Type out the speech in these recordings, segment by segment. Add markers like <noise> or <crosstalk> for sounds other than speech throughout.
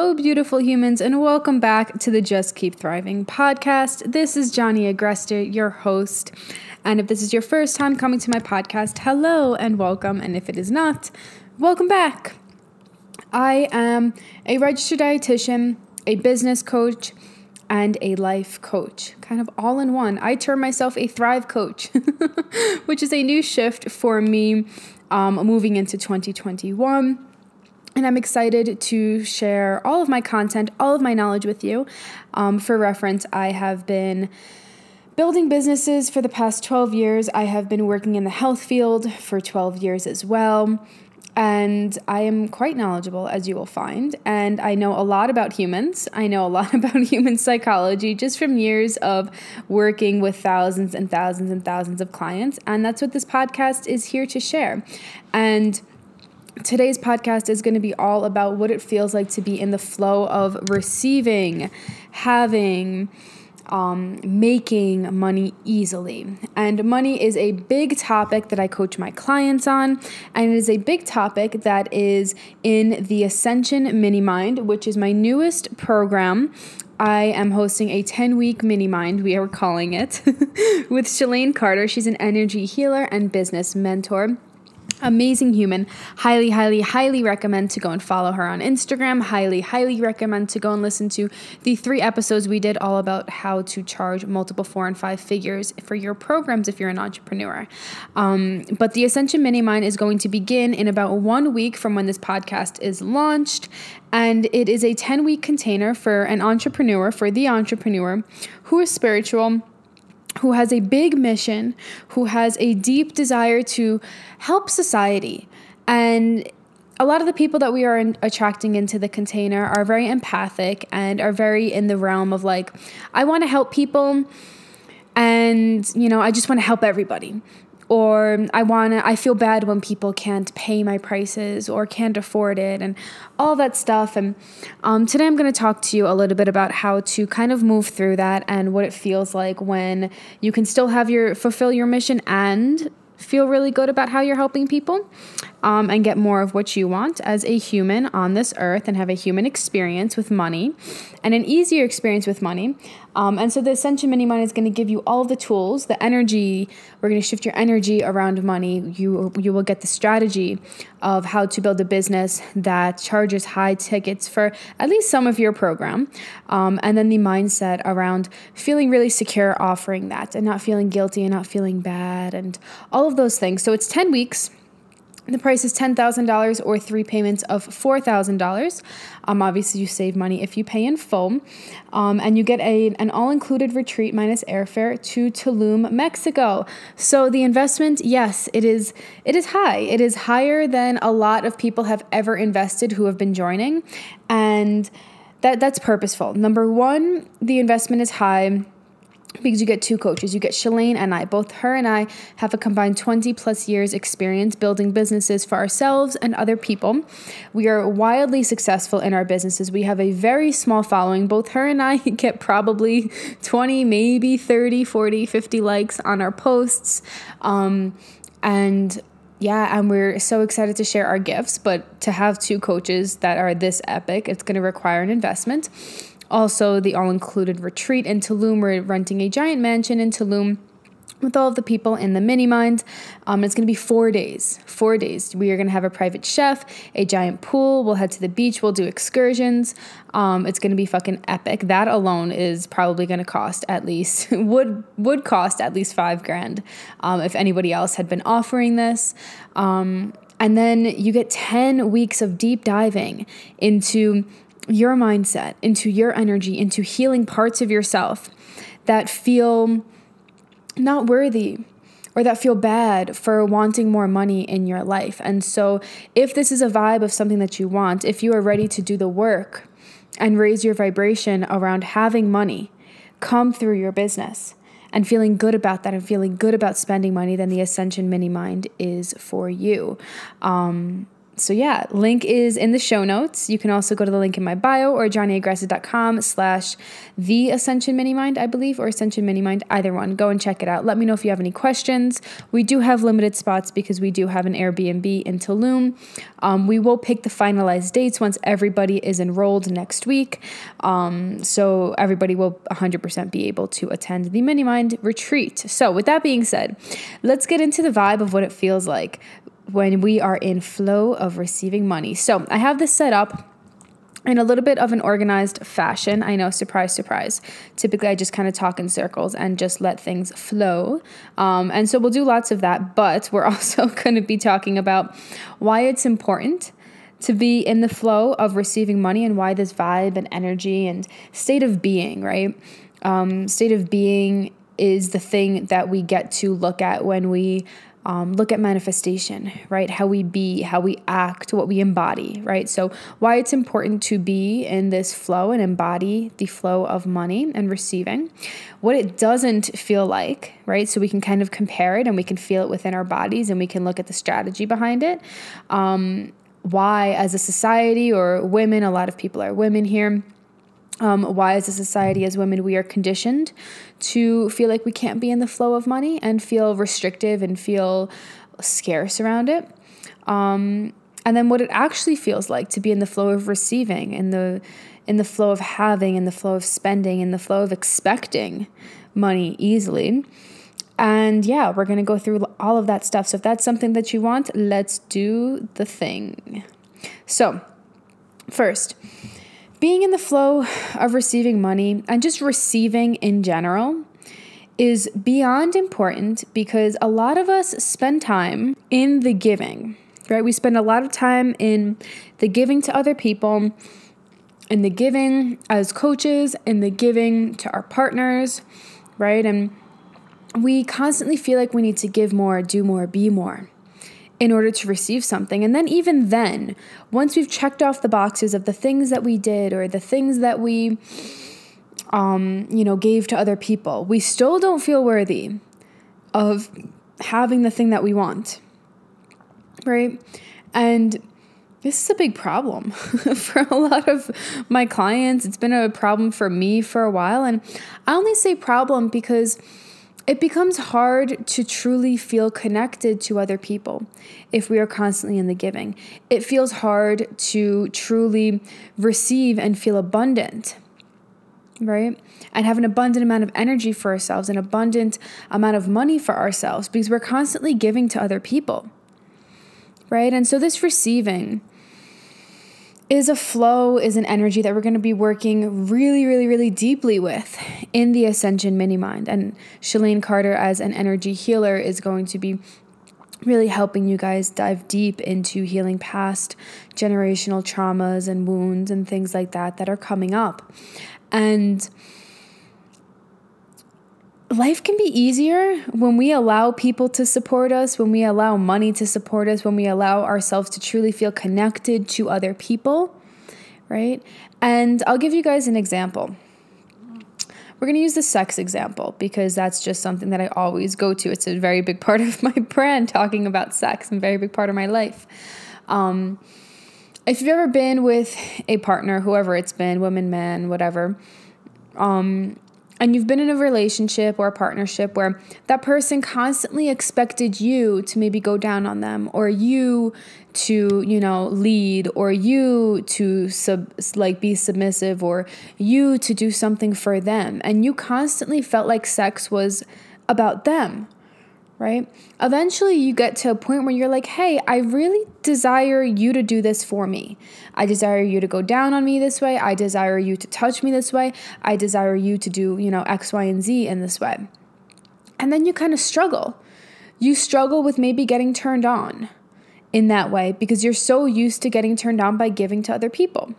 Hello, beautiful humans, and welcome back to the Just Keep Thriving podcast. This is Johnny Agresta, your host. And if this is your first time coming to my podcast, hello and welcome. And if it is not, welcome back. I am a registered dietitian, a business coach, and a life coach, kind of all in one. I term myself a Thrive coach, <laughs> which is a new shift for me um, moving into 2021 and I'm excited to share all of my content, all of my knowledge with you. Um, for reference, I have been building businesses for the past 12 years. I have been working in the health field for 12 years as well. And I am quite knowledgeable, as you will find. And I know a lot about humans. I know a <laughs> lot about human psychology just from years of working with thousands and thousands and thousands of clients. And that's what this podcast is here to share. And Today's podcast is going to be all about what it feels like to be in the flow of receiving, having, um, making money easily. And money is a big topic that I coach my clients on. And it is a big topic that is in the Ascension Mini Mind, which is my newest program. I am hosting a 10 week mini mind, we are calling it, <laughs> with Shalane Carter. She's an energy healer and business mentor amazing human. Highly, highly, highly recommend to go and follow her on Instagram. Highly, highly recommend to go and listen to the three episodes we did all about how to charge multiple four and five figures for your programs if you're an entrepreneur. Um, but the Ascension Mini Mind is going to begin in about one week from when this podcast is launched. And it is a 10 week container for an entrepreneur, for the entrepreneur who is spiritual who has a big mission, who has a deep desire to help society. And a lot of the people that we are in, attracting into the container are very empathic and are very in the realm of like, I want to help people and, you know, I just want to help everybody or I want to I feel bad when people can't pay my prices or can't afford it and all that stuff. And um, today I'm going to talk to you a little bit about how to kind of move through that and what it feels like when you can still have your fulfill your mission and feel really good about how you're helping people um, and get more of what you want as a human on this earth and have a human experience with money and an easier experience with money. Um, and so the Ascension Mini Mind is going to give you all the tools, the energy. We're going to shift your energy around money. You you will get the strategy of how to build a business that charges high tickets for at least some of your program, um, and then the mindset around feeling really secure offering that and not feeling guilty and not feeling bad and all of those things. So it's ten weeks. The price is $10,000 or three payments of $4,000. Um, obviously, you save money if you pay in full. Um, and you get a, an all included retreat minus airfare to Tulum, Mexico. So the investment, yes, it is, it is high. It is higher than a lot of people have ever invested who have been joining. And that, that's purposeful. Number one, the investment is high because you get two coaches. You get Shalane and I. Both her and I have a combined 20 plus years experience building businesses for ourselves and other people. We are wildly successful in our businesses. We have a very small following. Both her and I <laughs> get probably 20, maybe 30, 40, 50 likes on our posts. Um, and yeah, and we're so excited to share our gifts, but to have two coaches that are this epic, it's going to require an investment. Also, the all included retreat in Tulum. We're renting a giant mansion in Tulum with all of the people in the mini mind. Um, it's going to be four days. Four days. We are going to have a private chef, a giant pool. We'll head to the beach. We'll do excursions. Um, it's going to be fucking epic. That alone is probably going to cost at least <laughs> would would cost at least five grand um, if anybody else had been offering this. Um, and then you get 10 weeks of deep diving into your mindset, into your energy, into healing parts of yourself that feel not worthy, or that feel bad for wanting more money in your life. And so, if this is a vibe of something that you want, if you are ready to do the work and raise your vibration around having money come through your business and feeling good about that and feeling good about spending money, then the Ascension Mini Mind is for you. Um, so yeah, link is in the show notes. You can also go to the link in my bio or johnnyagresta.com slash the Ascension Mini Mind, I believe, or Ascension Mini Mind, either one. Go and check it out. Let me know if you have any questions. We do have limited spots because we do have an Airbnb in Tulum. Um, we will pick the finalized dates once everybody is enrolled next week. Um, so everybody will 100% be able to attend the Mini Mind retreat. So with that being said, let's get into the vibe of what it feels like when we are in flow of receiving money. So I have this set up in a little bit of an organized fashion. I know, surprise, surprise. Typically, I just kind of talk in circles and just let things flow. Um, and so we'll do lots of that, but we're <laughs> also going to be talking about why it's important to be in the flow of receiving money and why this vibe and energy and state of being, right? Um, state of being is the thing that we get to look at when we um, look at manifestation, right? How we be, how we act, what we embody, right? So, why it's important to be in this flow and embody the flow of money and receiving, what it doesn't feel like, right? So, we can kind of compare it and we can feel it within our bodies and we can look at the strategy behind it. Um, why, as a society or women, a lot of people are women here um, why, as a society, as women, we are conditioned to feel like we can't be in the flow of money and feel restrictive and feel scarce around it. Um, and then what it actually feels like to be in the flow of receiving, in the in the flow of having, in the flow of spending, in the flow of expecting money easily. And yeah, we're to go through all of that stuff. So if that's something that you want, let's do the thing. So, first, being in the flow of receiving money and just receiving in general is beyond important because a lot of us spend time in the giving, right? We spend a lot of time in the giving to other people, in the giving as coaches, in the giving to our partners, right? And we constantly feel like we need to give more, do more, be more in order to receive something. And then, even then, once we've checked off the boxes of the things that we did or the things that we, um, you know, gave to other people, we still don't feel worthy of having the thing that we want. Right? And this is a big problem <laughs> for a lot of my clients. It's been a problem for me for a while. And I only say problem because it becomes hard to truly feel connected to other people if we are constantly in the giving. It feels hard to truly receive and feel abundant, right? And have an abundant amount of energy for ourselves, an abundant amount of money for ourselves because we're constantly giving to other people, right? And so this receiving is a flow, is an energy that we're going to be working really, really, really deeply with in the Ascension Mini Mind. And Shalene Carter, as an energy healer, is going to be really helping you guys dive deep into healing past generational traumas and wounds and things like that that are coming up. And life can be easier when we allow people to support us, when we allow money to support us, when we allow ourselves to truly feel connected to other people, right? And I'll give you guys an example. We're going to use the sex example because that's just something that I always go to. It's a very big part of my <laughs> brand talking about sex and very big part of my life. Um, if you've ever been with a partner, whoever it's been, woman, man, whatever, um, and you've been in a relationship or a partnership where that person constantly expected you to maybe go down on them or you to you know lead or you to sub like be submissive or you to do something for them. And you constantly felt like sex was about them right? Eventually, you get to a point where you're like, hey, I really desire you to do this for me. I desire you to go down on me this way. I desire you to touch me this way. I desire you to do, you know, X, Y, and Z in this way. And then you kind of struggle. You struggle with maybe getting turned on in that way because you're so used to getting turned on by giving to other people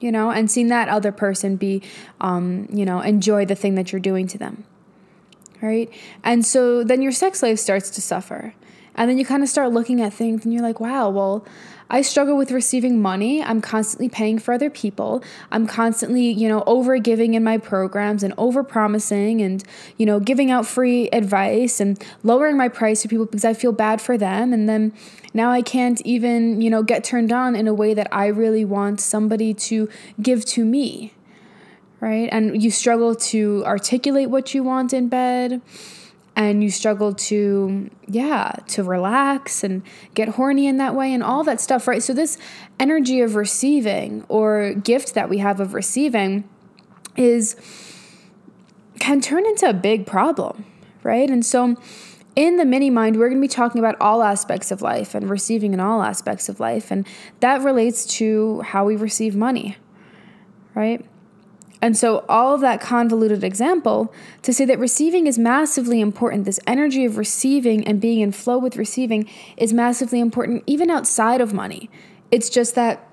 you know, and seeing that other person be, um, you know, enjoy the thing that you're doing to them right? And so then your sex life starts to suffer. And then you kind of start looking at things and you're like, wow, well, I struggle with receiving money. I'm constantly paying for other people. I'm constantly, you know, over giving in my programs and over promising and, you know, giving out free advice and lowering my price for people because I feel bad for them. And then now I can't even, you know, get turned on in a way that I really want somebody to give to me. Right? And you struggle to articulate what you want in bed and you struggle to yeah to relax and get horny in that way and all that stuff right? So this energy of receiving or gift that we have of receiving is can turn into a big problem right? And so in the mini mind we're going to be talking about all aspects of life and receiving in all aspects of life and that relates to how we receive money right and so, all of that convoluted example to say that receiving is massively important, this energy of receiving and being in flow with receiving is massively important, even outside of money. It's just that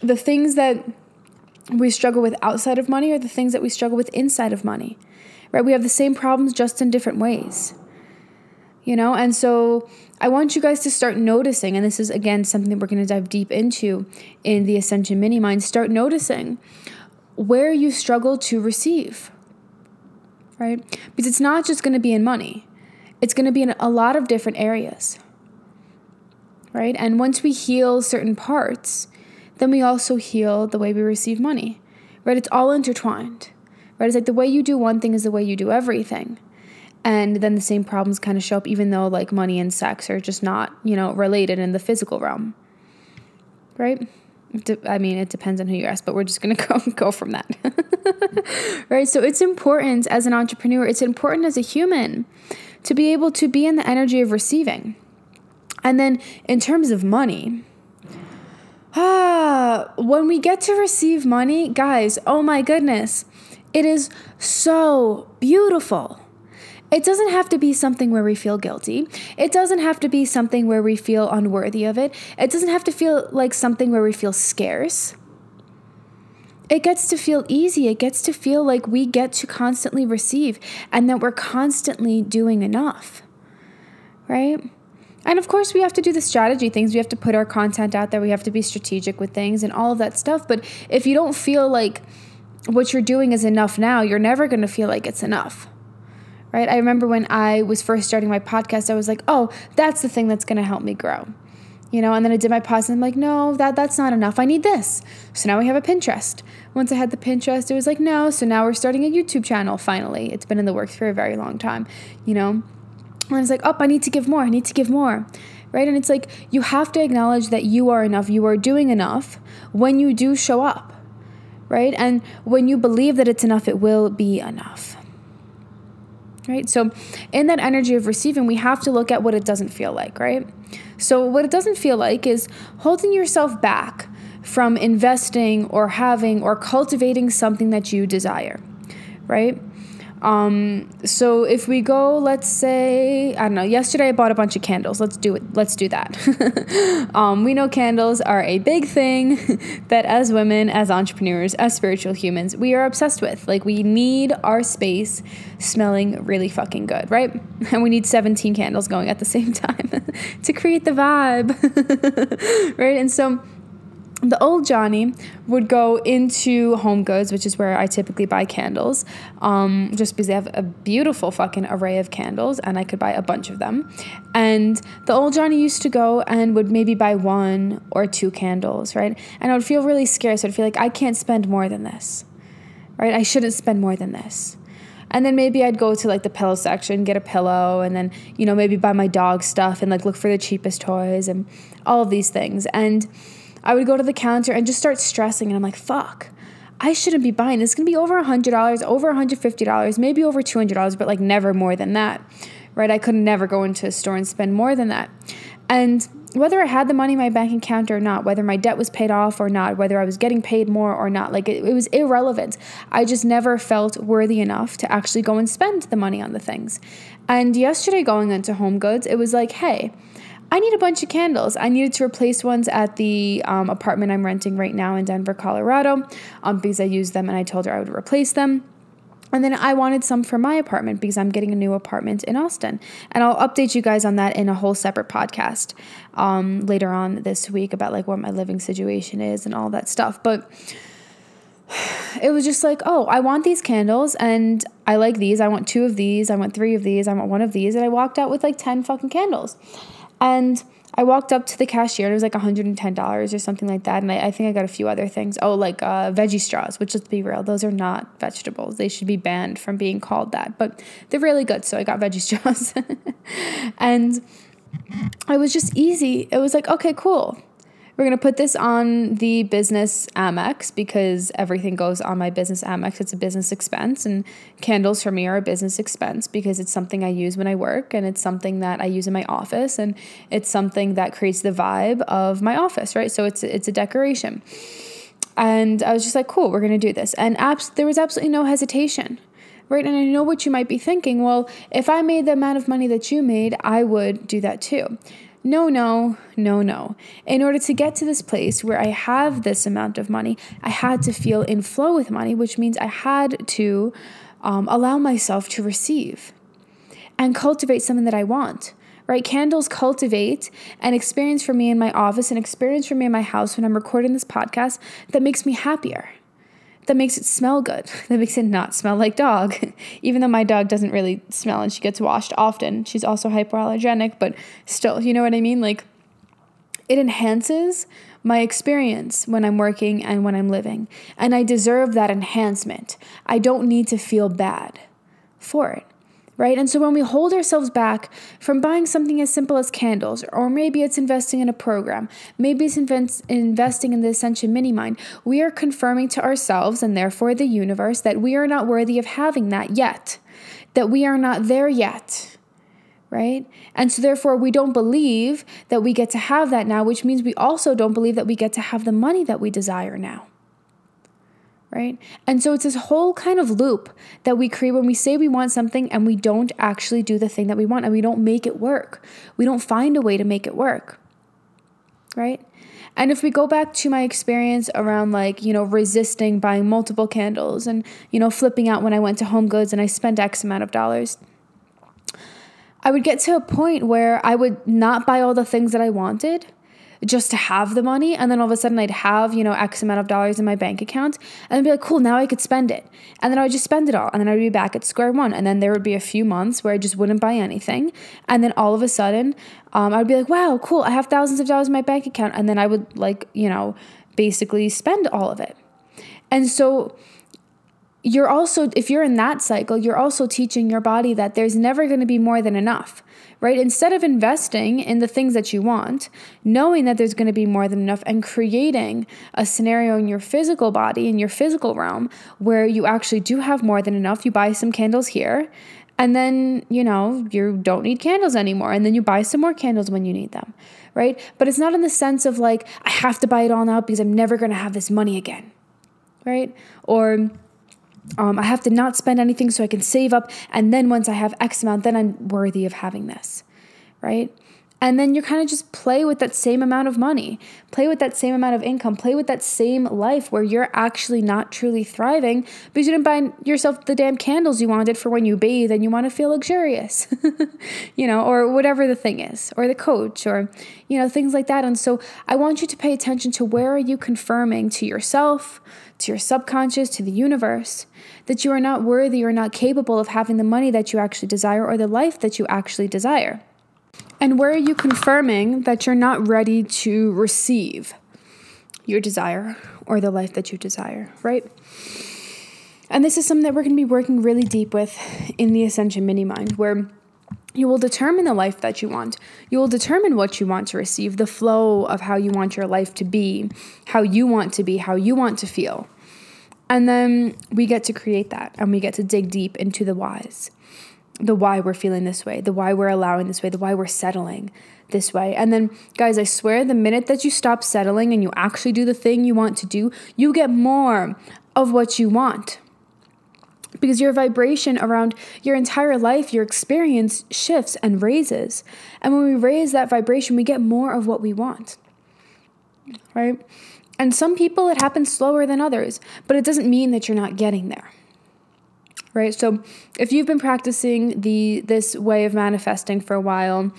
the things that we struggle with outside of money are the things that we struggle with inside of money, right? We have the same problems just in different ways, you know? And so, I want you guys to start noticing, and this is again something that we're going to dive deep into in the Ascension Mini Mind. Start noticing where you struggle to receive, right? Because it's not just going to be in money, it's going to be in a lot of different areas, right? And once we heal certain parts, then we also heal the way we receive money, right? It's all intertwined, right? It's like the way you do one thing is the way you do everything. And then the same problems kind of show up, even though like money and sex are just not, you know, related in the physical realm, right? I mean, it depends on who you ask, but we're just going <laughs> to go go from that. <laughs> right? So it's important as an entrepreneur, it's important as a human to be able to be in the energy of receiving. And then in terms of money, ah, when we get to receive money, guys, oh my goodness, it is so beautiful. It doesn't have to be something where we feel guilty. It doesn't have to be something where we feel unworthy of it. It doesn't have to feel like something where we feel scarce. It gets to feel easy. It gets to feel like we get to constantly receive and that we're constantly doing enough. Right? And of course, we have to do the strategy things. We have to put our content out there. We have to be strategic with things and all of that stuff. But if you don't feel like what you're doing is enough now, you're never going to feel like it's enough right? I remember when I was first starting my podcast, I was like, oh, that's the thing that's going to help me grow. You know, and then I did my pause and I'm like, no, that that's not enough. I need this. So now we have a Pinterest. Once I had the Pinterest, it was like, no. So now we're starting a YouTube channel finally. It's been in the works for a very long time, you know? And it's like, oh, I need to give more. I need to give more. Right? And it's like you have to acknowledge that you are enough, you are doing enough when you do show up. Right? And when you believe that it's enough, it will be enough right? So, in that energy of receiving, we have to look at what it doesn't feel like, right? So, what it doesn't feel like is holding yourself back from investing or having or cultivating something that you desire, right? Um, so if we go, let's say, I don't know, yesterday I bought a bunch of candles. Let's do it. Let's do that. <laughs> um, we know candles are a big thing <laughs> that as women, as entrepreneurs, as spiritual humans, we are obsessed with. Like we need our space smelling really fucking good, right? <laughs> And we need 17 candles going at the same time to create the vibe. right? And so the old Johnny would go into Home Goods, which is where I typically buy candles, um, just because they have a beautiful fucking array of candles and I could buy a bunch of them. And the old Johnny used to go and would maybe buy one or two candles, right? And I would feel really scarce. I'd feel like I can't spend more than this, right? I shouldn't spend more than this. And then maybe I'd go to like the pillow section, get a pillow, and then, you know, maybe buy my dog stuff and like look for the cheapest toys and all of these things. And I would go to the counter and just start stressing. And I'm like, fuck, I shouldn't be buying this. is gonna be over $100, over $150, maybe over $200, but like never more than that, right? I could never go into a store and spend more than that. And whether I had the money in my bank account or not, whether my debt was paid off or not, whether I was getting paid more or not, like it, it was irrelevant. I just never felt worthy enough to actually go and spend the money on the things. And yesterday, going into Home Goods, it was like, hey, I need a bunch of candles. I needed to replace ones at the um, apartment I'm renting right now in Denver, Colorado, um, because I used them and I told her I would replace them. And then I wanted some for my apartment because I'm getting a new apartment in Austin. And I'll update you guys on that in a whole separate podcast um, later on this week about like what my living situation is and all that stuff. But <sighs> it was just like, oh, I want these candles and I like these. I want two of these. I want three of these. I want one of these. And I walked out with like 10 fucking candles. And I walked up to the cashier and it was like $110 or something like that. And I, I think I got a few other things. Oh, like uh, veggie straws, which let's be real, those are not vegetables. They should be banned from being called that, but they're really good. So I got <laughs> veggie straws. <laughs> and it was just easy. It was like, okay, cool. We're going to put this on the business Amex because everything goes on my business Amex. It's a business expense. And candles for me are a business expense because it's something I use when I work and it's something that I use in my office and it's something that creates the vibe of my office, right? So it's, it's a decoration. And I was just like, cool, we're going to do this. And abs- there was absolutely no hesitation right? And I know what you might be thinking. Well, if I made the amount of money that you made, I would do that too. No, no, no, no. In order to get to this place where I have this amount of money, I had to feel in flow with money, which means I had to um, allow myself to receive and cultivate something that I want. Right? Candles cultivate an experience for me in my office, an experience for me in my house when I'm recording this podcast that makes me happier that makes it smell good, <laughs> that makes it not smell like dog. <laughs> Even though my dog doesn't really smell and she gets washed often, she's also hypoallergenic, but still, you know what I mean? Like, it enhances my experience when I'm working and when I'm living. And I deserve that enhancement. I don't need to feel bad for it right? And so when we hold ourselves back from buying something as simple as candles, or maybe it's investing in a program, maybe it's invest- investing in the Ascension Mini Mind, we are confirming to ourselves and therefore the universe that we are not worthy of having that yet, that we are not there yet. Right? And so, therefore, we don't believe that we get to have that now, which means we also don't believe that we get to have the money that we desire now right? And so it's this whole kind of loop that we create when we say we want something and we don't actually do the thing that we want and we don't make it work. We don't find a way to make it work, right? And if we go back to my experience around like, you know, resisting buying multiple candles and, you know, flipping out when I went to Home Goods and I spent X amount of dollars, I would get to a point where I would not buy all the things that I wanted just to have the money. And then all of a sudden I'd have, you know, X amount of dollars in my bank account and I'd be like, cool, now I could spend it. And then I would just spend it all. And then I'd be back at square one. And then there would be a few months where I just wouldn't buy anything. And then all of a sudden, um, I'd be like, wow, cool, I have thousands of dollars in my bank account. And then I would like, you know, basically spend all of it. And so, you're also, if you're in that cycle, you're also teaching your body that there's never going to be more than enough, right? Instead of investing in the things that you want, knowing that there's going to be more than enough and creating a scenario in your physical body, in your physical realm, where you actually do have more than enough, you buy some candles here. And then, you know, you don't need candles anymore. And then you buy some more candles when you need them, right? But it's not in the sense of like, I have to buy it all now because I'm never going to have this money again, right? Or, um, I have to not spend anything so I can save up. And then once I have X amount, then I'm worthy of having this, right? And then you're kind of just play with that same amount of money, play with that same amount of income, play with that same life where you're actually not truly thriving because you didn't buy yourself the damn candles you wanted for when you bathe and you want to feel luxurious, <laughs> you know, or whatever the thing is, or the coach, or, you know, things like that. And so I want you to pay attention to where are you confirming to yourself, to your subconscious, to the universe, that you are not worthy or not capable of having the money that you actually desire or the life that you actually desire. And where are you confirming that you're not ready to receive your desire or the life that you desire, right? And this is something that we're going to be working really deep with in the Ascension Mini Mind, where you will determine the life that you want. You will determine what you want to receive, the flow of how you want your life to be, how you want to be, how you want to feel. And then we get to create that and we get to dig deep into the whys the why we're feeling this way, the why we're allowing this way, the why we're settling this way. And then, guys, I swear, the minute that you stop settling and you actually do the thing you want to do, you get more of what you want. Because your vibration around your entire life, your experience shifts and raises. And when we raise that vibration, we get more of what we want. Right? And some people, it happens slower than others, but it doesn't mean that you're not getting there. right? So if you've been practicing the this way of manifesting for a while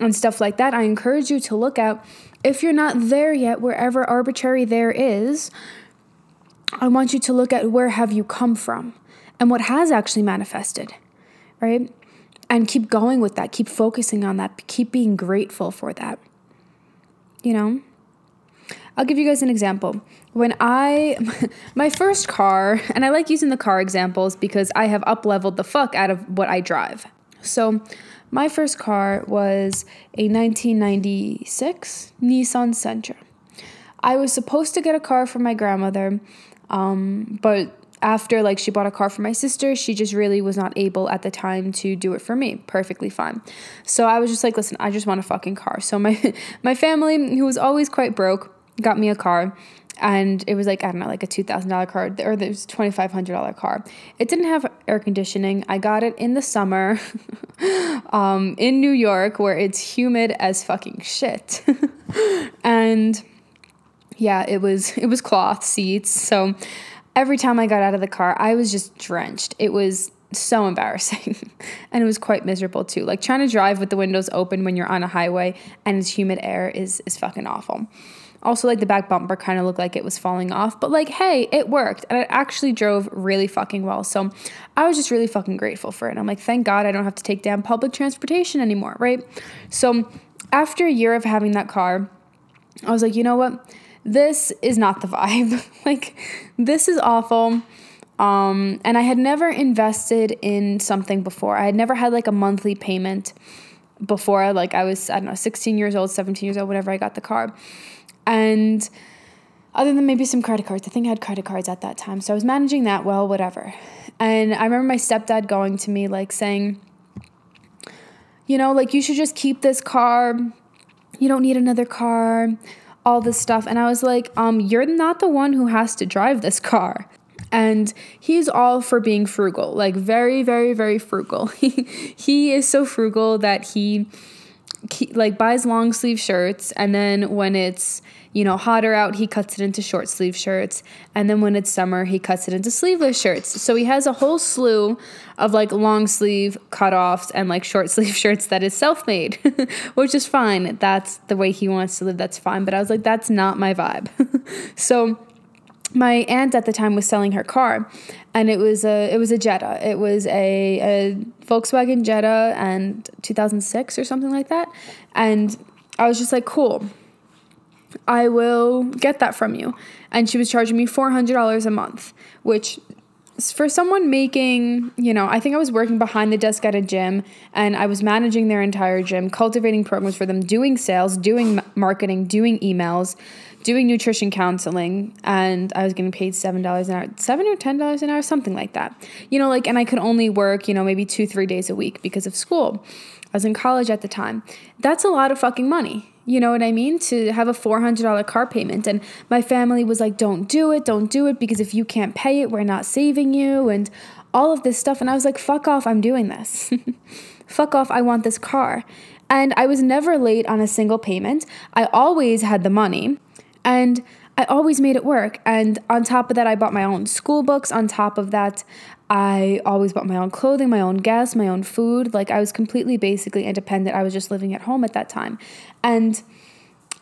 and stuff like that, I encourage you to look at if you're not there yet, wherever arbitrary there is, I want you to look at where have you come from and what has actually manifested, right? And keep going with that, keep focusing on that, keep being grateful for that. You know? I'll give you guys an example. When I, <laughs> my first car, and I like using the car examples because I have up leveled the fuck out of what I drive. So, my first car was a 1996 Nissan Sentra. I was supposed to get a car for my grandmother, um, but after like she bought a car for my sister, she just really was not able at the time to do it for me. Perfectly fine. So I was just like, listen, I just want a fucking car. So my <laughs> my family, who was always quite broke, got me a car and it was like I don't know, like a two thousand dollar car, or was twenty five hundred dollar car. It didn't have air conditioning. I got it in the summer, <laughs> um, in New York, where it's humid as fucking shit, <laughs> and yeah, it was it was cloth seats. So every time I got out of the car, I was just drenched. It was so embarrassing, <laughs> and it was quite miserable too. Like trying to drive with the windows open when you're on a highway and it's humid air is is fucking awful. Also, like the back bumper kind of looked like it was falling off, but like, hey, it worked. And it actually drove really fucking well. So I was just really fucking grateful for it. I'm like, thank God I don't have to take damn public transportation anymore, right? So after a year of having that car, I was like, you know what? This is not the vibe. <laughs> like, this is awful. Um, and I had never invested in something before. I had never had like a monthly payment before. Like, I was, I don't know, 16 years old, 17 years old, whenever I got the car. And other than maybe some credit cards, I think I had credit cards at that time. So I was managing that well, whatever. And I remember my stepdad going to me, like saying, you know, like you should just keep this car. You don't need another car, all this stuff. And I was like, um, you're not the one who has to drive this car. And he's all for being frugal, like very, very, very frugal. <laughs> He, he is so frugal that he like buys long sleeve shirts and then when it's you know hotter out he cuts it into short sleeve shirts and then when it's summer he cuts it into sleeveless shirts so he has a whole slew of like long sleeve cutoffs and like short <laughs> sleeve shirts that is self-made <laughs> which is fine that's the way he wants to live that's fine but i was like that's not my vibe <laughs> so my aunt at the time was selling her car and it was a it was a Jetta. It was a, a Volkswagen Jetta and 2006 or something like that. And I was just like, cool. I will get that from you. And she was charging me $400 a month, which for someone making, you know, I think I was working behind the desk at a gym and I was managing their entire gym, cultivating programs for them, doing sales, doing marketing, doing emails, doing nutrition counseling and I was getting paid seven dollars an hour, seven or ten dollars an hour, something like that. You know, like and I could only work, you know, maybe two, three days a week because of school. I was in college at the time. That's a lot of fucking money. You know what I mean? To have a $400 car payment. And my family was like, don't do it, don't do it, because if you can't pay it, we're not saving you, and all of this stuff. And I was like, fuck off, I'm doing this. <laughs> fuck off, I want this car. And I was never late on a single payment. I always had the money. And I always made it work. And on top of that, I bought my own school books. On top of that, I always bought my own clothing, my own gas, my own food. Like I was completely basically independent. I was just living at home at that time. And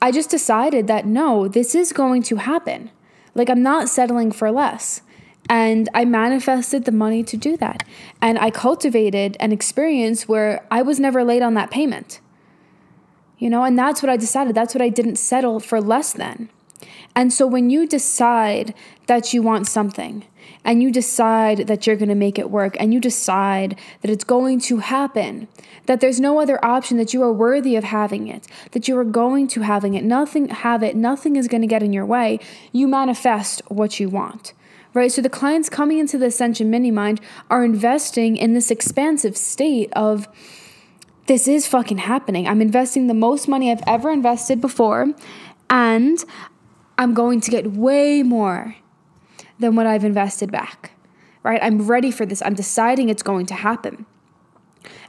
I just decided that no, this is going to happen. Like I'm not settling for less. And I manifested the money to do that. And I cultivated an experience where I was never late on that payment. You know, and that's what I decided. That's what I didn't settle for less than. And so when you decide that you want something and you decide that you're going to make it work and you decide that it's going to happen, that there's no other option, that you are worthy of having it, that you are going to having it, nothing have it, nothing is going to get in your way, you manifest what you want. Right? So the clients coming into the Ascension Mini Mind are investing in this expansive state of this is fucking happening. I'm investing the most money I've ever invested before, and I'm going to get way more than what I've invested back. Right? I'm ready for this. I'm deciding it's going to happen.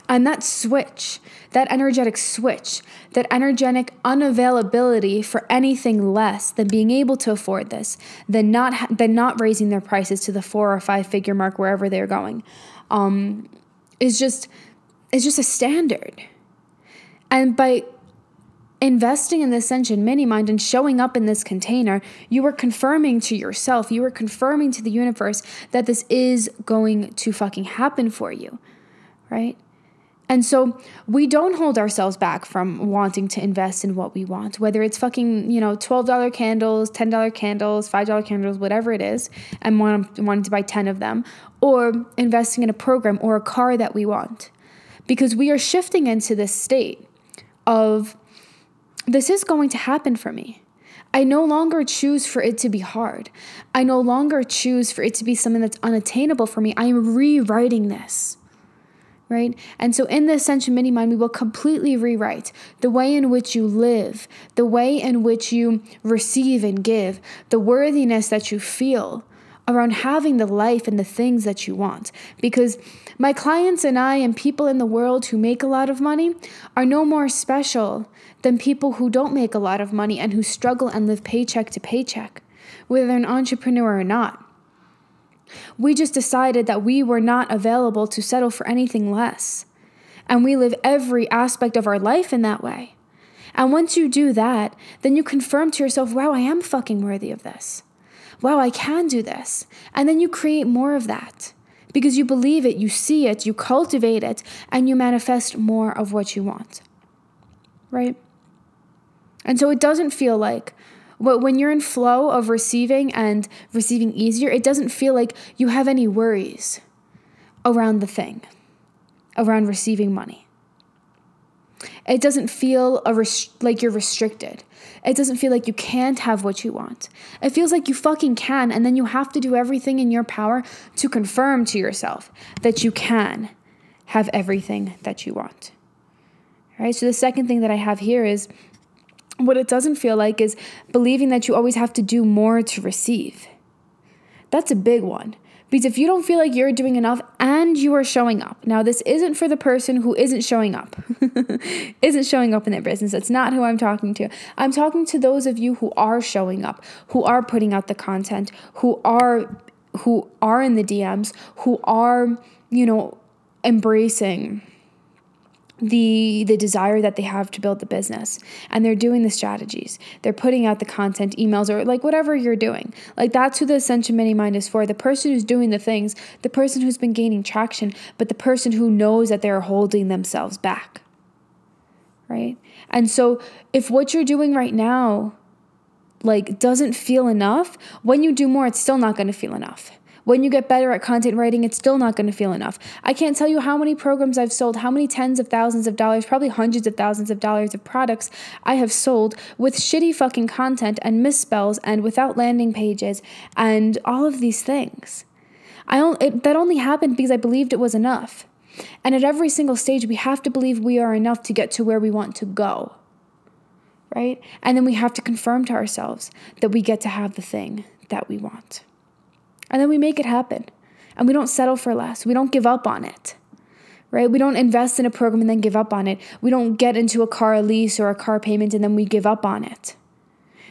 And that switch, that energetic switch, that energetic unavailability for anything less than being able to afford this, than not than not raising their prices to the four or five figure mark wherever they're going, um, is just is just a standard. And by investing in this Ascension Mini Mind and showing up in this container, you are confirming to yourself, you are confirming to the universe that this is going to fucking happen for you, right? And so we don't hold ourselves back from wanting to invest in what we want, whether it's fucking, you know, $12 candles, $10 candles, $5 candles, whatever it is, and want, wanting to buy 10 of them, or investing in a program or a car that we want. Because we are shifting into this state of this is going to happen for me. I no longer choose for it to be hard. I no longer choose for it to be something that's unattainable for me. I am rewriting this right? And so in the Ascension Mini Mind, we will completely rewrite the way in which you live, the way in which you receive and give, the worthiness that you feel around having the life and the things that you want. Because my clients and I and people in the world who make a lot of money are no more special than people who don't make a lot of money and who struggle and live paycheck to paycheck, whether an entrepreneur or not. We just decided that we were not available to settle for anything less. And we live every aspect of our life in that way. And once you do that, then you confirm to yourself, wow, I am fucking worthy of this. Wow, I can do this. And then you create more of that because you believe it, you see it, you cultivate it, and you manifest more of what you want. Right? And so it doesn't feel like when you're in flow of receiving and receiving easier, it doesn't feel like you have any worries around the thing, around receiving money. It doesn't feel a rest- like you're restricted. It doesn't feel like you can't have what you want. It feels like you fucking can, and then you have to do everything in your power to confirm to yourself that you can have everything that you want. All right, so the second thing that I have here is what it doesn't feel like is believing that you always have to do more to receive. That's a big one. Because if you don't feel like you're doing enough and you are showing up, now this isn't for the person who isn't showing up, <laughs> isn't showing up in their business. That's not who I'm talking to. I'm talking to those of you who are showing up, who are putting out the content, who are who are in the DMs, who are, you know, embracing the the desire that they have to build the business. And they're doing the strategies. They're putting out the content emails or like whatever you're doing. Like that's who the ascension mini mind is for. The person who's doing the things the person who's been gaining traction but the person who knows that they're holding themselves back. Right? And so if what you're doing right now like doesn't feel enough when you do more it's still not going to feel enough when you get better at content writing, it's still not going to feel enough. I can't tell you how many programs I've sold, how many tens of thousands of dollars, probably hundreds of thousands of dollars of products I have sold with shitty fucking content and misspells and without landing pages and all of these things. I don't, it, that only happened because I believed it was enough. And at every single stage, we have to believe we are enough to get to where we want to go. Right? And then we have to confirm to ourselves that we get to have the thing that we want. And then we make it happen. And we don't settle for less. We don't give up on it. Right? We don't invest in a program and then give up on it. We don't get into a car lease or a car payment and then we give up on it.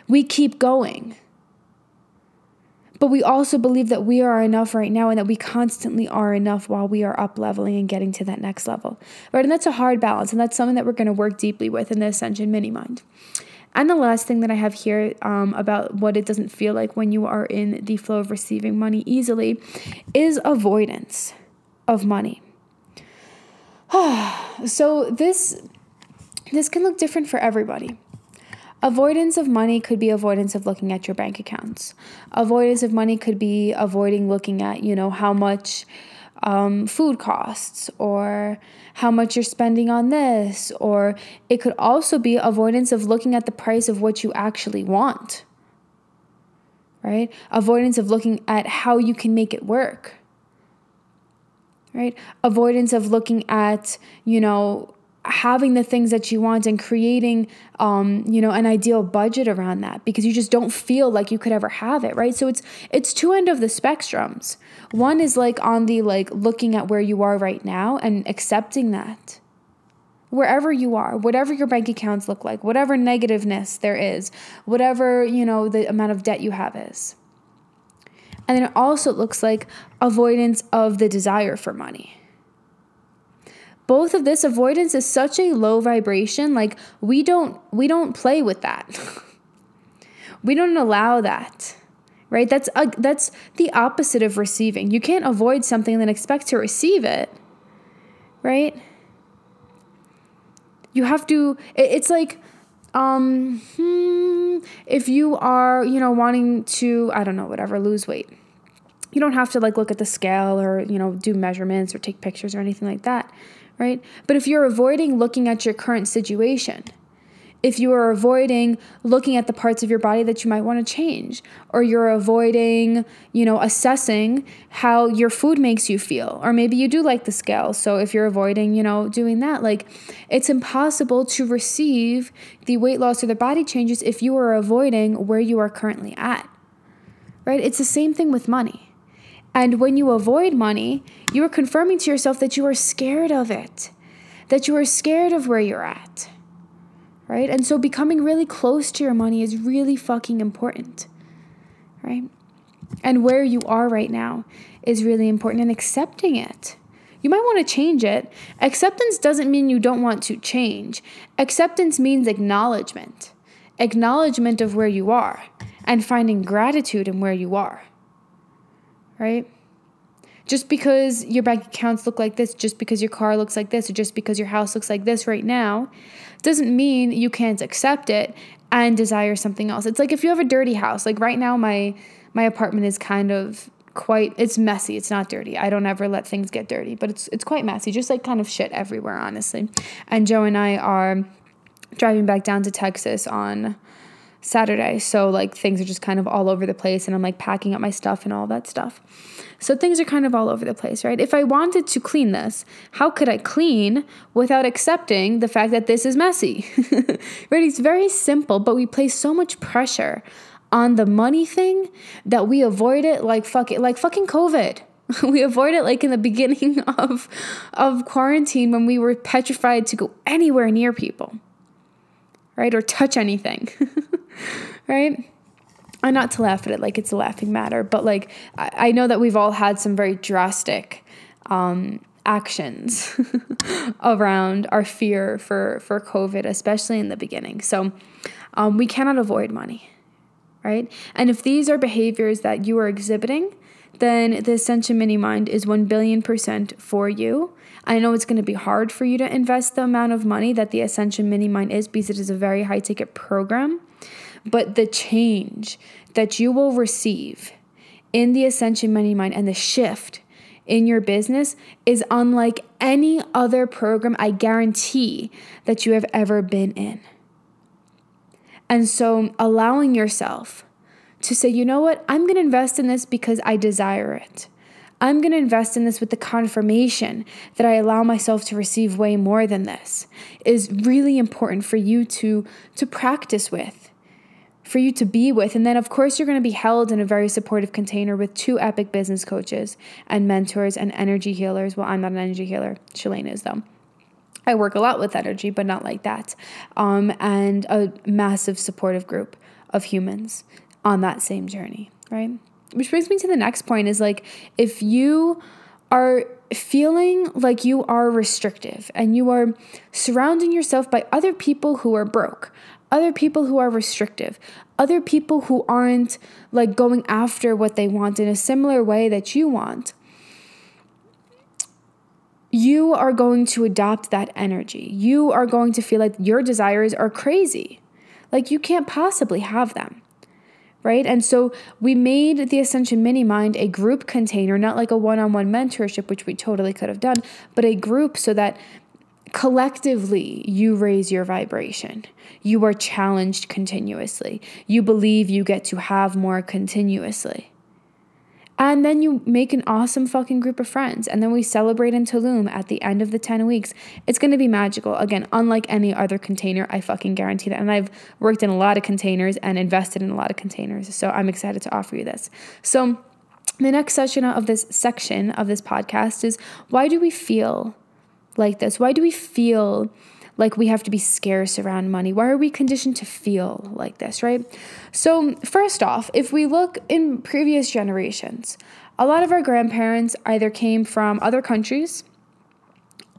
We keep going. But we also believe that we are enough right now and that we constantly are enough while we are up leveling and getting to that next level. Right? And that's a hard balance. And that's something that we're going to work deeply with in the Ascension Mini Mind. And the last thing that I have here um, about what it doesn't feel like when you are in the flow of receiving money easily is avoidance of money. <sighs> so this this can look different for everybody. Avoidance of money could be avoidance of looking at your bank accounts. Avoidance of money could be avoiding looking at, you know, how much um, food costs or how much you're spending on this, or it could also be avoidance of looking at the price of what you actually want, right? Avoidance of looking at how you can make it work, right? Avoidance of looking at, you know, having the things that you want and creating um, you know an ideal budget around that because you just don't feel like you could ever have it right? So it's it's two end of the spectrums. One is like on the like looking at where you are right now and accepting that. Wherever you are whatever your bank accounts look like whatever negativeness there is whatever you know the amount of debt you have is. And then also it also looks like avoidance of the desire for money both of this avoidance is such a low vibration like we don't we don't play with that. <laughs> We don't allow that right? That's a, that's the opposite of receiving. You can't avoid something and then expect to receive it right? You have to it, it's like um hmm, if you are you know wanting to i don't know whatever lose weight you don't have to like look at the scale or you know do measurements or take pictures or anything like that right? But if you're avoiding looking at your current situation, if you are avoiding looking at the parts of your body that you might want to change or you're avoiding you know assessing how your food makes you feel or maybe you do like the scale. So if you're avoiding you know doing that like it's impossible to receive the weight loss or the body changes if you are avoiding where you are currently at right? It's the same thing with money and when you avoid money, you are confirming to yourself that you are scared of it, that you are scared of where you're at. Right? And so becoming really close to your money is really fucking important. Right? And where you are right now is really important and accepting it. You might want to change it. Acceptance doesn't mean you don't want to change. Acceptance means acknowledgement. Acknowledgement of where you are and finding gratitude in where you are right? Just because your bank accounts look like this, just because your car looks like this, or just because your house looks like this right now, doesn't mean you can't accept it and desire something else. It's like if you have a dirty house, like right now my my apartment is kind of quite it's messy. It's not dirty. I don't ever let things get dirty, but it's it's quite messy, just like kind of shit everywhere, honestly. And Joe and I are driving back down to Texas on Saturday. So like things are just kind of all over the place and I'm like packing up my stuff and all that stuff. So things are kind of all over the place, right? If I wanted to clean this, how could I clean without accepting the fact that this is messy? <laughs> right? It's very simple, but we place so much pressure on the money thing that we avoid it like fuck it, like fucking COVID. <laughs> we avoid it like in the beginning <laughs> of of quarantine when we were petrified to go anywhere near people. Right? Or touch anything. <laughs> right? And not to laugh at it like it's a laughing matter, but like I, know that we've all had some very drastic um, actions <laughs> around our fear for for COVID, especially in the beginning. So um, we cannot avoid money, right? And if these are behaviors that you are exhibiting, then the Ascension Mini Mind is 1 billion percent for you. I know it's going to be hard for you to invest the amount of money that the Ascension Mini Mind is because it is a very high ticket program. But the change that you will receive in the Ascension Mini Mind and the shift in your business is unlike any other program I guarantee that you have ever been in. And so allowing yourself to say, you know what, I'm going to invest in this because I desire it. I'm going to invest in this with the confirmation that I allow myself to receive way more than this is really important for you to to practice with for you to be with. And then, of course, you're going to be held in a very supportive container with two epic business coaches and mentors and energy healers. Well, I'm not an energy healer, Shalane is, though. I work a lot with energy, but not like that. Um, and a massive supportive group of humans on that same journey, right? Which brings me to the next point is like, if you are feeling like you are restrictive and you are surrounding yourself by other people who are broke, other people who are restrictive, other people who aren't like going after what they want in a similar way that you want, you are going to adopt that energy. You are going to feel like your desires are crazy. Like you can't possibly have them. Right? And so we made the Ascension Mini Mind a group container, not like a one on one mentorship, which we totally could have done, but a group so that collectively you raise your vibration. You are challenged continuously. You believe you get to have more continuously. And then you make an awesome fucking group of friends. And then we celebrate in Tulum at the end of the 10 weeks. It's going to be magical. Again, unlike any other container, I fucking guarantee that. And I've worked in a lot of containers and invested in a lot of containers. So I'm excited to offer you this. So the next session of this section of this podcast is why do we feel like this? Why do we feel like we have to be scarce around money? Why are we conditioned to feel like this, right? So, first off, if we look in previous generations, a lot of our grandparents either came from other countries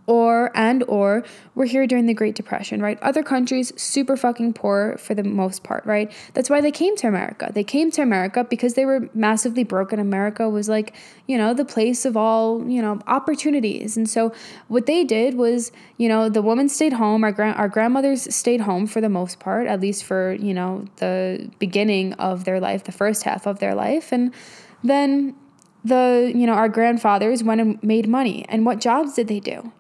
or and or were here during the Great Depression, right? Other countries super fucking poor for the most part, right? That's why they came to America. They came to America because they were massively broken. America was like, you know, the place of all, you know, opportunities. And so what they did was, you know, the woman stayed home, our grand our grandmothers stayed home for the most part, at least for, you know, the beginning of their life, the first half of their life. And then the, you know, our grandfathers went and made money. And what jobs did they do?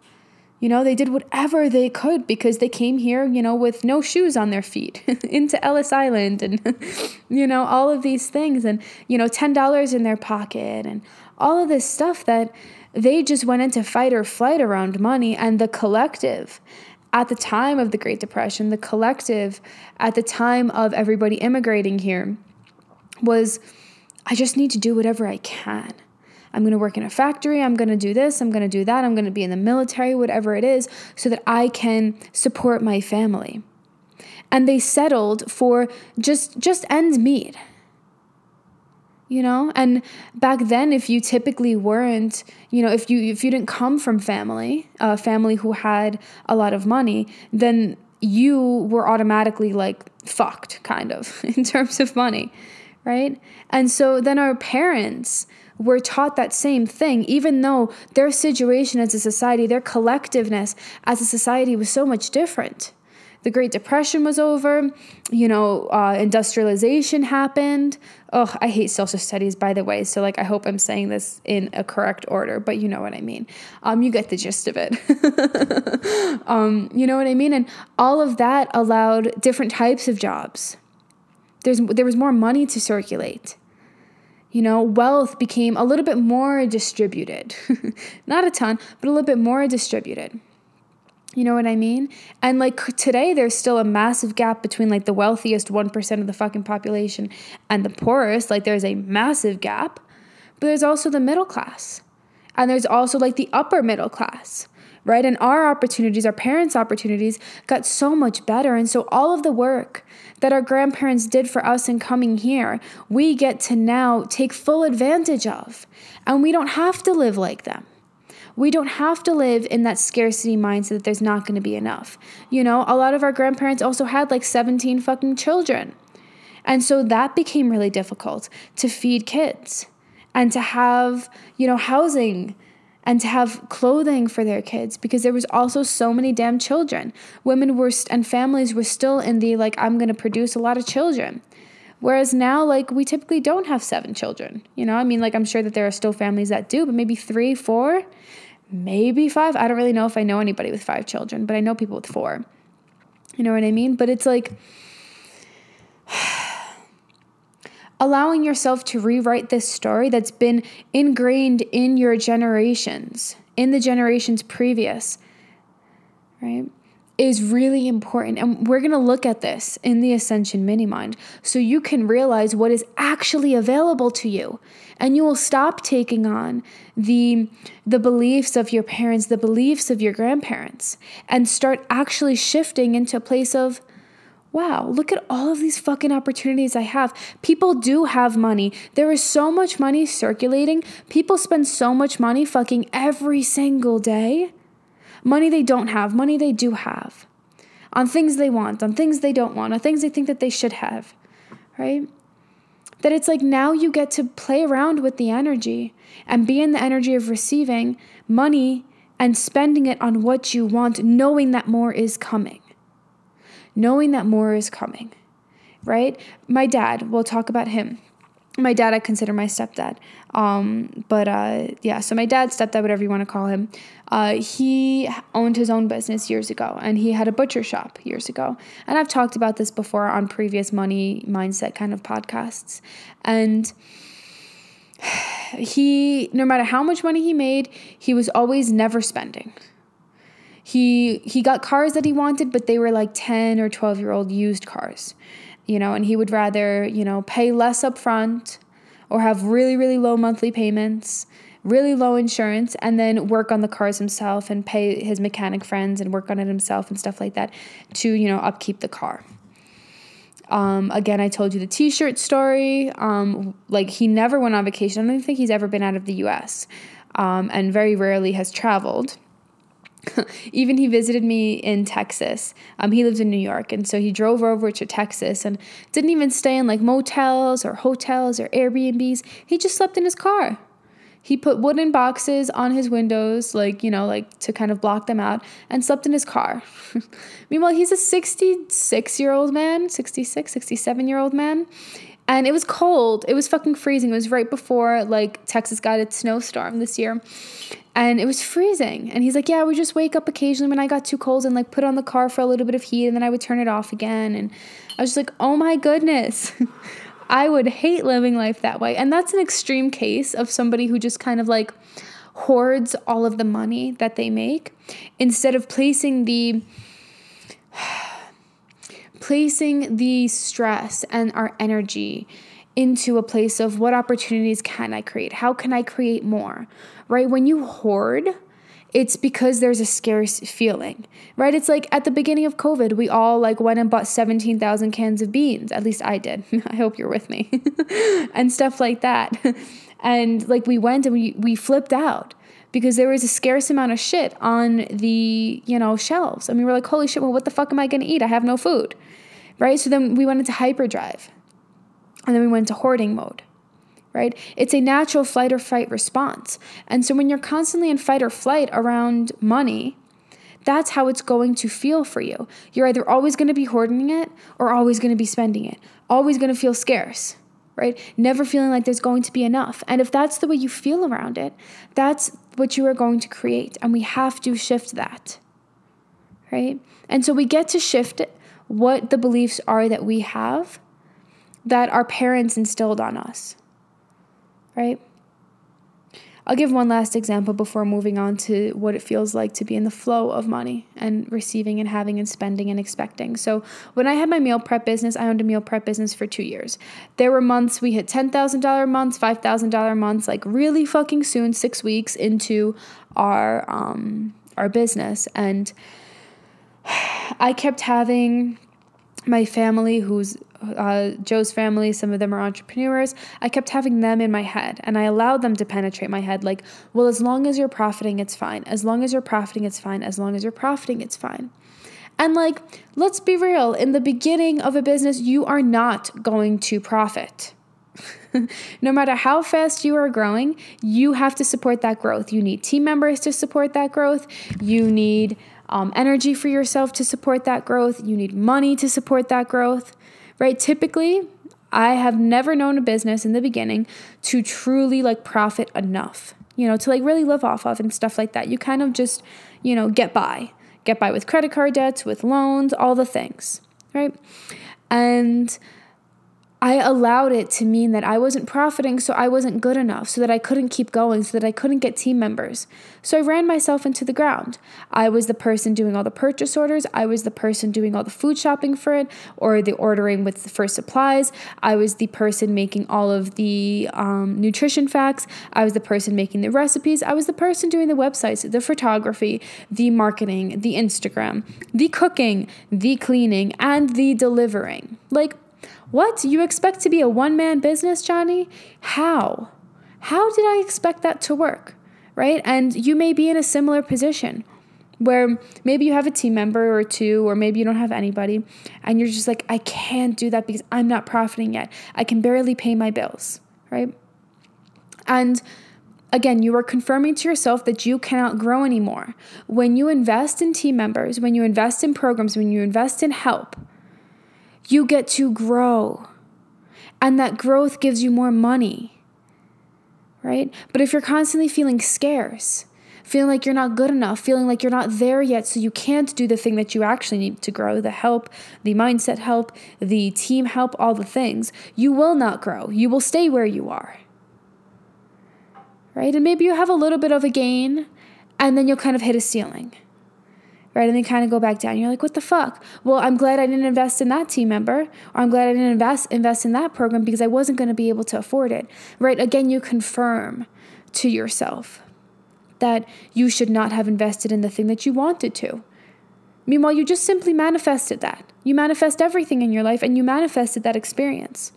You know, they did whatever they could because they came here, you know, with no shoes on their feet <laughs> into Ellis Island and, <laughs> you know, all of these things and, you know, $10 in their pocket and all of this stuff that they just went into fight or flight around money and the collective at the time of the Great Depression, the collective at the time of everybody immigrating here was I just need to do whatever I can. I'm going to work in a factory, I'm going to do this, I'm going to do that, I'm going to be in the military, whatever it is, so that I can support my family. And they settled for just just ends meet. You know, and back then, if you typically weren't, you know, if you if you didn't come from family, a family who had a lot of money, then you were automatically like fucked, kind of, <laughs> in terms of money, right? And so then our parents were taught that same thing, even though their situation as a society, their collectiveness as a society was so much different. The Great Depression was over, you know, uh, industrialization happened. Oh, I hate social studies, by the way. So, like, I hope I'm saying this in a correct order, but you know what I mean. Um, you get the gist of it. <laughs> um, you know what I mean? And all of that allowed different types of jobs. There's, there was more money to circulate you know, wealth became a little bit more distributed. <laughs> Not a ton, but a little bit more distributed. You know what I mean? And like today, there's still a massive gap between like the wealthiest 1% of the fucking population and the poorest. Like there's a massive gap, but there's also the middle class. And there's also like the upper middle class right? And our opportunities, our parents' opportunities, got so much better. And so, all of the work that our grandparents did for us in coming here, we get to now take full advantage of. And we don't have to live like them. We don't have to live in that scarcity mindset that there's not going to be enough. You know, a lot of our grandparents also had like 17 fucking children. And so that became really difficult to feed kids and to have, you know, housing and to have clothing for their kids because there was also so many damn children. Women were st- and families were still in the like I'm going to produce a lot of children. Whereas now like we typically don't have seven children. You know, I mean like I'm sure that there are still families that do, but maybe 3, 4, maybe 5. I don't really know if I know anybody with 5 children, but I know people with 4. You know what I mean? But it's like allowing yourself to rewrite this story that's been ingrained in your generations, in the generations previous, right? Is really important. And we're going to look at this in the Ascension Mini Mind so you can realize what is actually available to you. And you will stop taking on the, the beliefs of your parents, the beliefs of your grandparents, and start actually shifting into a place of wow, look at all of these fucking opportunities I have. People do have money. There is so much money circulating. People spend so much money fucking every single day. Money they don't have, money they do have. On things they want, on things they don't want, on things they think that they should have, right? That it's like now you get to play around with the energy and be in the energy of receiving money and spending it on what you want, knowing that more is coming knowing that more is coming, right? My dad, we'll talk about him. My dad, I consider my stepdad. Um, but uh, yeah, so my dad, stepdad, whatever you want to call him, uh, he owned his own business years ago and he had a butcher shop years ago. And I've talked about this before on previous money mindset kind of podcasts. And <sighs> he no matter how much money he made, he was always never spending. He he got cars that he wanted, but they were like 10 or 12 year old used cars. You know, and he would rather, you know, pay less upfront or have really, really low monthly payments, really low insurance, and then work on the cars himself and pay his mechanic friends and work on it himself and stuff like that to, you know, upkeep the car. Um, again, I told you the T-shirt story. Um, like he never went on vacation. I don't think he's ever been out of the U.S. Um, and very rarely has traveled. <laughs> Even he visited me in Texas. Um, he lives in New York, and so he drove over to Texas and didn't even stay in like motels or hotels or Airbnbs. He just slept in his car. He put wooden boxes on his windows, like, you know, like to kind of block them out, and slept in his car. <laughs> Meanwhile, he's a 66 year old man, 66, 67 year old man. And it was cold. It was fucking freezing. It was right before like Texas got its snowstorm this year. And it was freezing. And he's like, Yeah, we just wake up occasionally when I got too cold and like put on the car for a little bit of heat and then I would turn it off again. And I was just like, Oh my goodness. <laughs> I would hate living life that way. And that's an extreme case of somebody who just kind of like hoards all of the money that they make instead of placing the <sighs> placing the stress and our energy into a place of what opportunities can I create? How can I create more? Right? When you hoard, it's because there's a scarce feeling, right? It's like at the beginning of COVID, we all like went and bought 17,000 cans of beans. At least I did. <laughs> I hope you're with me. <laughs> and stuff like that. <laughs> and like we went and we, we flipped out because there was a scarce amount of shit on the, you know, shelves. I mean, we're like, holy shit, well, what the fuck am I going to eat? I have no food, right? So then we went into hyperdrive and then we went into hoarding mode right? It's a natural flight or fight response. And so when you're constantly in fight or flight around money, that's how it's going to feel for you. You're either always going to be hoarding it or always going to be spending it, always going to feel scarce, right? Never feeling like there's going to be enough. And if that's the way you feel around it, that's what you are going to create. And we have to shift that, right? And so we get to shift what the beliefs are that we have that our parents instilled on us right? I'll give one last example before moving on to what it feels like to be in the flow of money and receiving and having and spending and expecting. So, when I had my meal prep business, I owned a meal prep business for two years. There were months we hit $10,000 months, $5,000 months, like really fucking soon, six weeks into our, um, our business. And <sighs> I kept having my family, who's uh, Joe's family, some of them are entrepreneurs. I kept having them in my head and I allowed them to penetrate my head like, well, as long as you're profiting, it's fine. As long as you're profiting, it's fine. As long as you're profiting, it's fine. And like, let's be real, in the beginning of a business, you are not going to profit. <laughs> no matter how fast you are growing, you have to support that growth. You need team members to support that growth. You need um, energy for yourself to support that growth. You need money to support that growth, right? Typically, I have never known a business in the beginning to truly like profit enough, you know, to like really live off of and stuff like that. You kind of just, you know, get by, get by with credit card debts, with loans, all the things, right? And I allowed it to mean that I wasn't profiting, so I wasn't good enough, so that I couldn't keep going, so that I couldn't get team members. So I ran myself into the ground. I was the person doing all the purchase orders, I was the person doing all the food shopping for it, or the ordering with the first supplies. I was the person making all of the um, nutrition facts. I was the person making the recipes. I was the person doing the websites, the photography, the marketing, the Instagram, the cooking, the cleaning, and the delivering. Like, what? You expect to be a one man business, Johnny? How? How did I expect that to work? Right? And you may be in a similar position where maybe you have a team member or two, or maybe you don't have anybody, and you're just like, I can't do that because I'm not profiting yet. I can barely pay my bills, right? And again, you are confirming to yourself that you cannot grow anymore. When you invest in team members, when you invest in programs, when you invest in help, you get to grow. And that growth gives you more money, right? But if you're constantly feeling scarce, feeling like you're not good enough, feeling like you're not there yet, so you can't do the thing that you actually need to grow the help, the mindset help, the team help, all the things you will not grow. You will stay where you are. right? And maybe you have a little bit of a gain and then you'll kind of hit a ceiling, right? And then kind of go back down. You're like, what the fuck? Well, I'm glad I didn't invest in that team member, or I'm glad I didn't invest invest in that program because I wasn't going to be able to afford it, right? Again, you confirm to yourself that you should not have invested in the thing that you wanted to. Meanwhile, you just simply manifested that. You manifest everything in your life and you manifested that experience.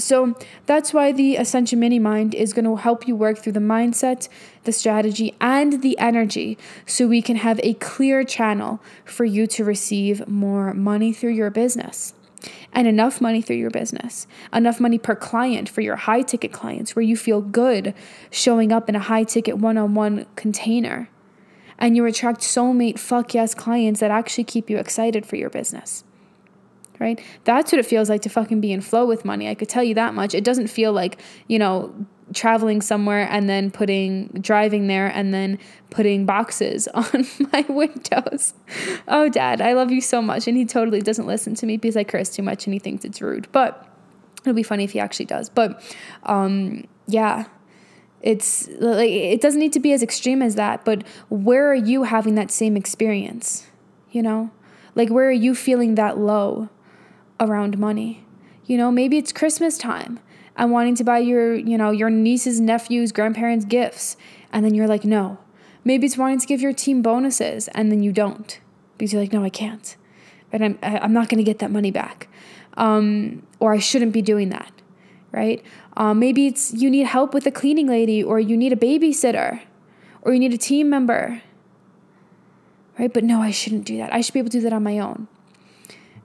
So that's why the Ascension Mini Mind is going to help you work through the mindset, the strategy, and the energy so we can have a clear channel for you to receive more money through your business. And enough money through your business, enough money per client for your high ticket clients where you feel good showing up in a high ticket one on one container. And you attract soulmate fuck yes clients that actually keep you excited for your business right? That's what it feels like to fucking be in flow with money. I could tell you that much. It doesn't feel like, you know, traveling somewhere and then putting driving there and then putting boxes <laughs> on my windows. Oh dad, I love you so much and he totally doesn't listen to me because I curse too much and he thinks it's rude. But it'll be funny if he actually does. But um yeah, it's like it doesn't need to be as extreme as that, but where are you having that same experience? You know? Like where are you feeling that low? Around money. You know, maybe it's Christmas time and wanting to buy your, you know, your nieces, nephews, grandparents gifts. And then you're like, no. Maybe it's wanting to give your team bonuses and then you don't because you're like, no, I can't. But I'm, I'm not going to get that money back. Um, or I shouldn't be doing that, right? Um, maybe it's you need help with a cleaning lady or you need a babysitter or you need a team member, right? But no, I shouldn't do that. I should be able to do that on my own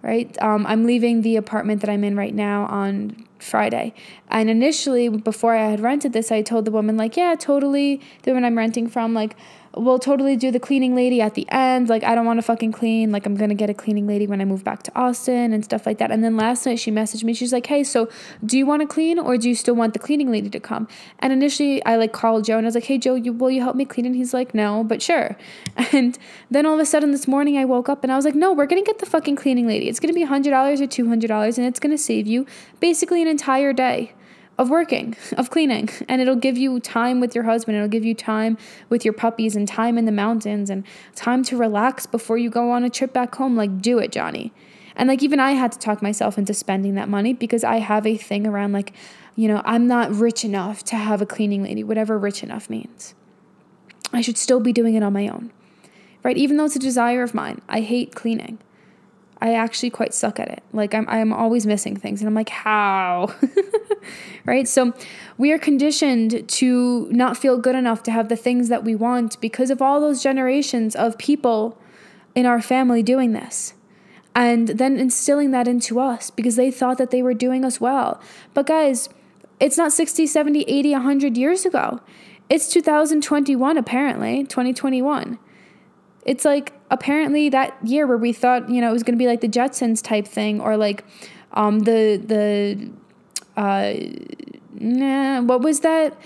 right? Um, I'm leaving the apartment that I'm in right now on Friday. And initially, before I had rented this, I told the woman, like, yeah, totally, the woman I'm renting from, like, we'll totally do the cleaning lady at the end. Like, I don't want to fucking clean. Like, I'm going to get a cleaning lady when I move back to Austin and stuff like that. And then last night she messaged me. She's like, hey, so do you want to clean or do you still want the cleaning lady to come? And initially I like called Joe and I was like, hey, Joe, you, will you help me clean? And he's like, no, but sure. <laughs> And then all of a sudden this morning I woke up and I was like, no, we're going to get the fucking cleaning lady. It's going to be $100 or $200 and it's going to save you basically an entire day of working, of cleaning. And it'll give you time with your husband. It'll give you time with your puppies and time in the mountains and time to relax before you go on a trip back home. Like, do it, Johnny. And like, even I had to talk myself into spending that money because I have a thing around like, you know, I'm not rich enough to have a cleaning lady, whatever rich enough means. I should still be doing it on my own, right? Even though it's a desire of mine, I hate cleaning. I actually quite suck at it. Like I'm I'm always missing things and I'm like how? <laughs> right? So we are conditioned to not feel good enough to have the things that we want because of all those generations of people in our family doing this. And then instilling that into us because they thought that they were doing us well. But guys, it's not 60, 70, 80, 100 years ago. It's 2021 apparently, 2021 it's like apparently that year where we thought you know it was going to be like the Jetsons type thing or like um, the the uh, nah, what was that?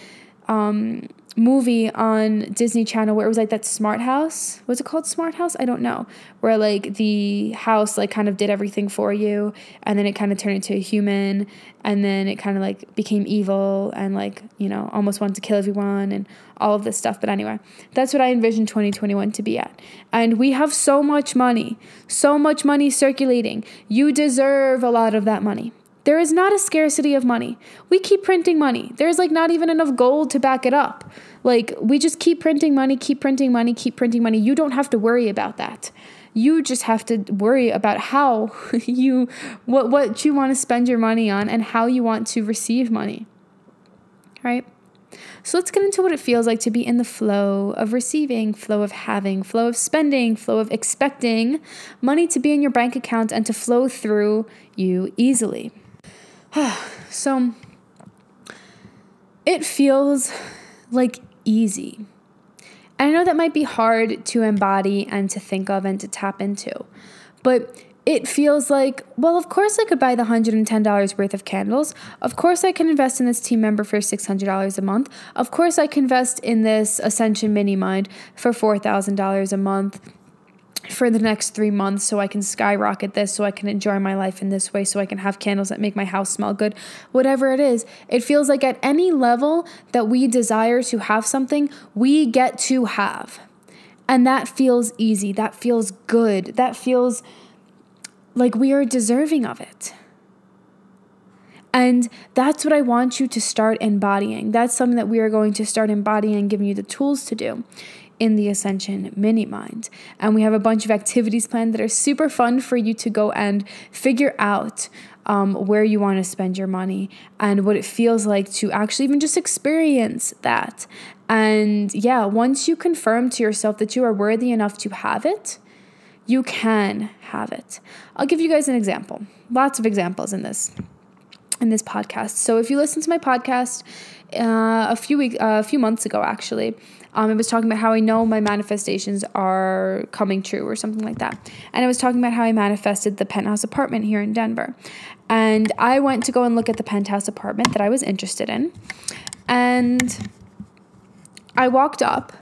Um, movie on Disney Channel where it was like that smart house. Was it called Smart House? I don't know. Where like the house like kind of did everything for you and then it kind of turned into a human and then it kind of like became evil and like, you know, almost wanted to kill everyone and all of this stuff. But anyway, that's what I envision 2021 to be at. And we have so much money, so much money circulating. You deserve a lot of that money. There is not a scarcity of money. We keep printing money. There's like not even enough gold to back it up. Like we just keep printing money, keep printing money, keep printing money. You don't have to worry about that. You just have to worry about how <laughs> you what what you want to spend your money on and how you want to receive money. Right? So let's get into what it feels like to be in the flow of receiving, flow of having, flow of spending, flow of expecting money to be in your bank account and to flow through you easily. <sighs> so it feels like easy. And I know that might be hard to embody and to think of and to tap into, but it feels like, well, of course I could buy the $110 worth of candles. Of course I can invest in this team member for $600 a month. Of course I can invest in this Ascension Mini Mind for $4,000 a month. For the next three months so I can skyrocket this, so I can enjoy my life in this way, so I can have candles that make my house smell good, whatever it is. It feels like at any level that we desire to have something, we get to have. And that feels easy. That feels good. That feels like we are deserving of it. And that's what I want you to start embodying. That's something that we are going to start embodying and giving you the tools to do in the Ascension Mini Mind. And we have a bunch of activities planned that are super fun for you to go and figure out um, where you want to spend your money and what it feels like to actually even just experience that. And yeah, once you confirm to yourself that you are worthy enough to have it, you can have it. I'll give you guys an example. Lots of examples in this in this podcast. So if you listen to my podcast uh, a few weeks, uh, a few months ago, actually, um, I was talking about how I know my manifestations are coming true or something like that. And I was talking about how I manifested the penthouse apartment here in Denver. And I went to go and look at the penthouse apartment that I was interested in. And I walked up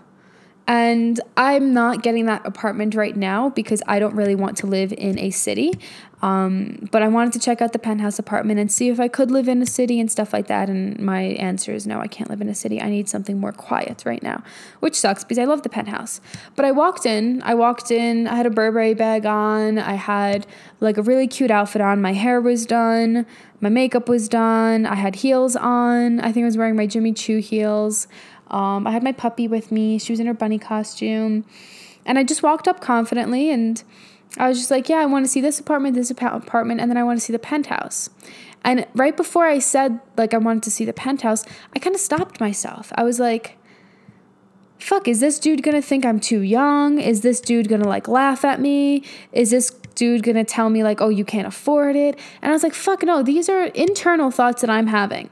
and I'm not getting that apartment right now because I don't really want to live in a city. Um, but I wanted to check out the penthouse apartment and see if I could live in a city and stuff like that. And my answer is no, I can't live in a city. I need something more quiet right now, which sucks because I love the penthouse. But I walked in, I walked in, I had a Burberry bag on, I had like a really cute outfit on, my hair was done, my makeup was done, I had heels on. I think I was wearing my Jimmy Choo heels. Um, I had my puppy with me. She was in her bunny costume. And I just walked up confidently and I was just like, yeah, I want to see this apartment, this apartment, and then I want to see the penthouse. And right before I said, like, I wanted to see the penthouse, I kind of stopped myself. I was like, fuck, is this dude gonna think I'm too young? Is this dude gonna like laugh at me? Is this dude gonna tell me, like, oh, you can't afford it? And I was like, fuck, no, these are internal thoughts that I'm having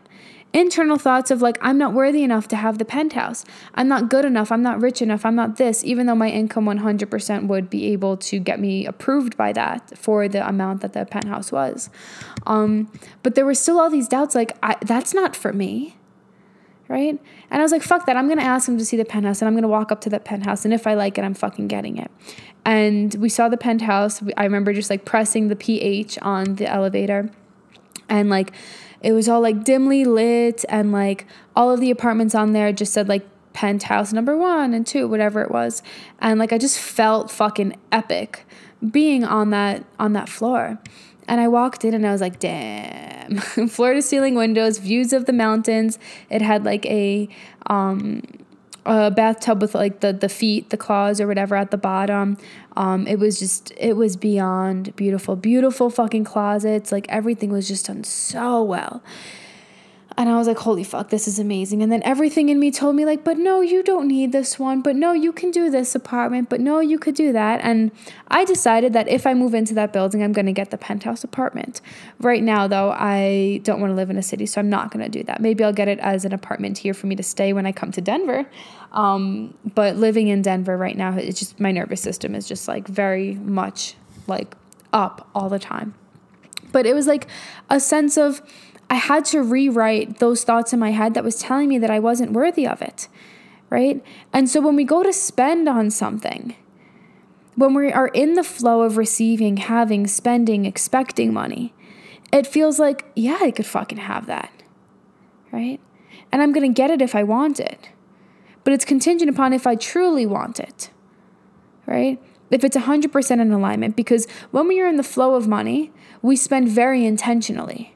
internal thoughts of like, I'm not worthy enough to have the penthouse. I'm not good enough. I'm not rich enough. I'm not this, even though my income 100% would be able to get me approved by that for the amount that the penthouse was. Um, but there were still all these doubts like, I, that's not for me. Right? And I was like, fuck that. I'm going to ask him to see the penthouse and I'm going to walk up to that penthouse. And if I like it, I'm fucking getting it. And we saw the penthouse. I remember just like pressing the PH on the elevator and like it was all like dimly lit and like all of the apartments on there just said like penthouse number one and two, whatever it was. And like I just felt fucking epic being on that on that floor. And I walked in and I was like, damn. <laughs> Floor to ceiling windows, views of the mountains. It had like a um a bathtub with like the the feet, the claws or whatever at the bottom. Um, it was just it was beyond beautiful, beautiful fucking closets. Like everything was just done so well. And I was like, holy fuck, this is amazing. And then everything in me told me, like, but no, you don't need this one. But no, you can do this apartment. But no, you could do that. And I decided that if I move into that building, I'm going to get the penthouse apartment. Right now, though, I don't want to live in a city, so I'm not going to do that. Maybe I'll get it as an apartment here for me to stay when I come to Denver. Um, but living in Denver right now, it's just my nervous system is just like very much like up all the time. But it was like a sense of, I had to rewrite those thoughts in my head that was telling me that I wasn't worthy of it, right? And so when we go to spend on something, when we are in the flow of receiving, having, spending, expecting money, it feels like, yeah, I could fucking have that, right? And I'm gonna get it if I want it. But it's contingent upon if I truly want it, right? If it's 100% in alignment, because when we are in the flow of money, we spend very intentionally